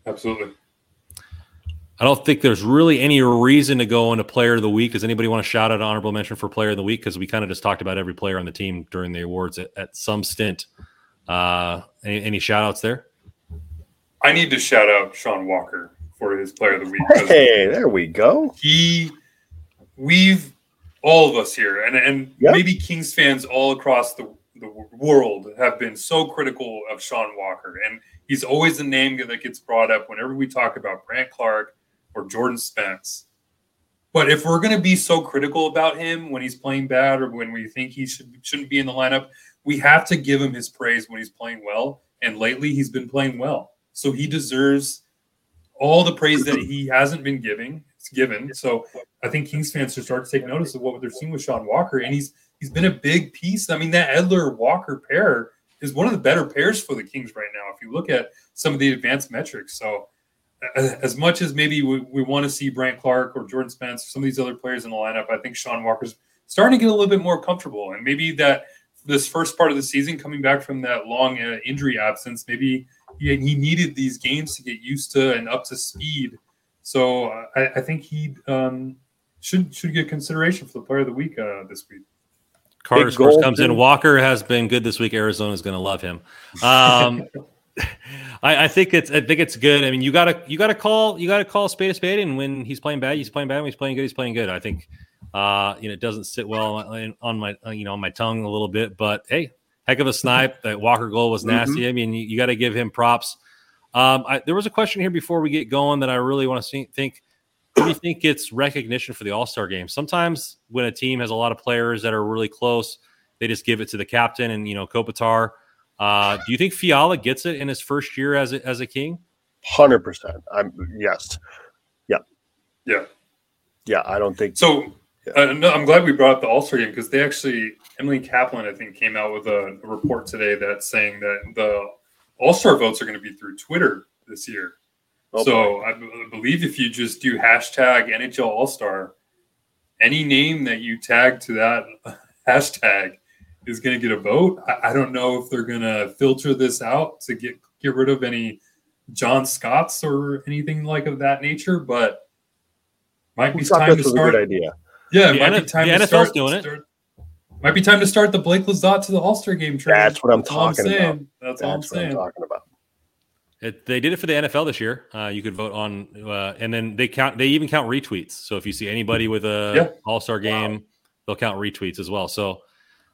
Absolutely. I don't think there's really any reason to go into player of the week. Does anybody want to shout out an honorable mention for player of the week? Because we kind of just talked about every player on the team during the awards at, at some stint. Uh, any, any shout outs there? I need to shout out Sean Walker for his player of the week. Hey, there we go. He we've all of us here, and and yep. maybe Kings fans all across the the world have been so critical of Sean Walker, and he's always a name that gets brought up whenever we talk about Brandt Clarke or Jordan Spence. But if we're going to be so critical about him when he's playing bad or when we think he should shouldn't be in the lineup, we have to give him his praise when he's playing well. And lately, he's been playing well, so he deserves all the praise that he hasn't been giving It's given. So I think Kings fans should start to take notice of what they're seeing with Sean Walker, and he's he's been a big piece. I mean, that Edler Walker pair is one of the better pairs for the Kings right now. If you look at some of the advanced metrics, so as much as maybe we, we want to see Brandt Clarke or Jordan Spence, or some of these other players in the lineup, I think Sean Walker's starting to get a little bit more comfortable, and maybe that this first part of the season, coming back from that long uh, injury absence, maybe he, he needed these games to get used to and up to speed so I, I think he um, should should get consideration for the player of the week uh, this week. Carter Scores comes in. Walker has been good this week. Arizona is going to love him. Um, [LAUGHS] I, I, think it's I think it's good. I mean, you gotta you gotta call you gotta call spade a spade, and when he's playing bad, he's playing bad. When he's playing good, he's playing good. I think uh, you know it doesn't sit well on, on my you know on my tongue a little bit, but hey, heck of a snipe. [LAUGHS] That Walker goal was nasty. Mm-hmm. I mean, you, you got to give him props. Um, I, there was a question here before we get going that I really want to see, think. Do you think it's recognition for the All Star game? Sometimes when a team has a lot of players that are really close, they just give it to the captain and you know Kopitar. Uh, do you think Fiala gets it in his first year as a, as a king? hundred percent. I'm yes, yeah, Yeah. yeah. I don't think So Yeah. Uh, no, I'm glad we brought up the All Star game because they actually Emily Kaplan I think came out with a, a report today that's saying that the All Star votes are going to be through Twitter this year. Oh, so I, b- I believe if you just do hashtag NHL All Star, any name that you tag to that [LAUGHS] hashtag is going to get a vote. I, I don't know if they're going to filter this out to get get rid of any John Scotts or anything like of that nature, but might be time to was a start. good idea. Yeah, it The might N- be time the to NFL's start, doing it. start- Might be time to start the Blake Lizotte to the All Star game trade. That's what I'm all talking saying. about. That's, all I'm That's what I'm talking about. It, they did it for the NFL this year. Uh, you could vote on, uh, and then they count. They even count retweets. So if you see anybody with a Yeah. All Star game, they'll count retweets as well. So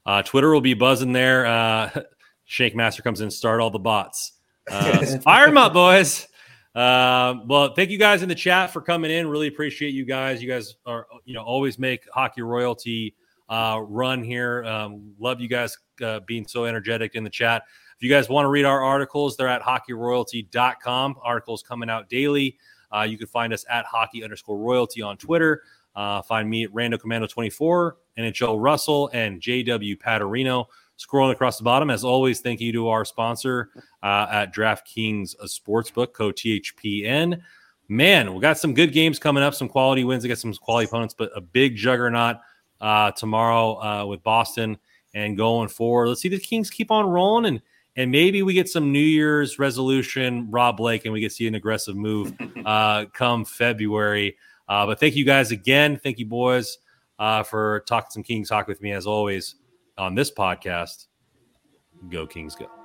uh, Twitter will be buzzing there. Uh, [LAUGHS] Shake Master comes in, start all the bots. Uh, [LAUGHS] fire them up, boys. Uh, well, thank you guys in the chat for coming in. Really appreciate you guys. You guys are, you know, always make hockey royalty uh, run here. Um, love you guys uh, being so energetic in the chat. If you guys want to read our articles, they're at hockeyroyalty.com. Articles coming out daily. Uh, you can find us at hockey underscore royalty on Twitter. Uh, find me at Rando Commando 24, NHL Russell, and JW Paterino. Scrolling across the bottom, as always, thank you to our sponsor uh, at DraftKings Sportsbook, code THPN. Man, we got some good games coming up, some quality wins against some quality opponents, but a big juggernaut uh, tomorrow uh, with Boston and going forward. Let's see the Kings keep on rolling and and maybe we get some New Year's resolution, Rob Blake, and we get see an aggressive move [LAUGHS] uh, come February. Uh, but thank you guys again. Thank you, boys, uh, for talking some Kings talk with me as always on this podcast. Go Kings, go.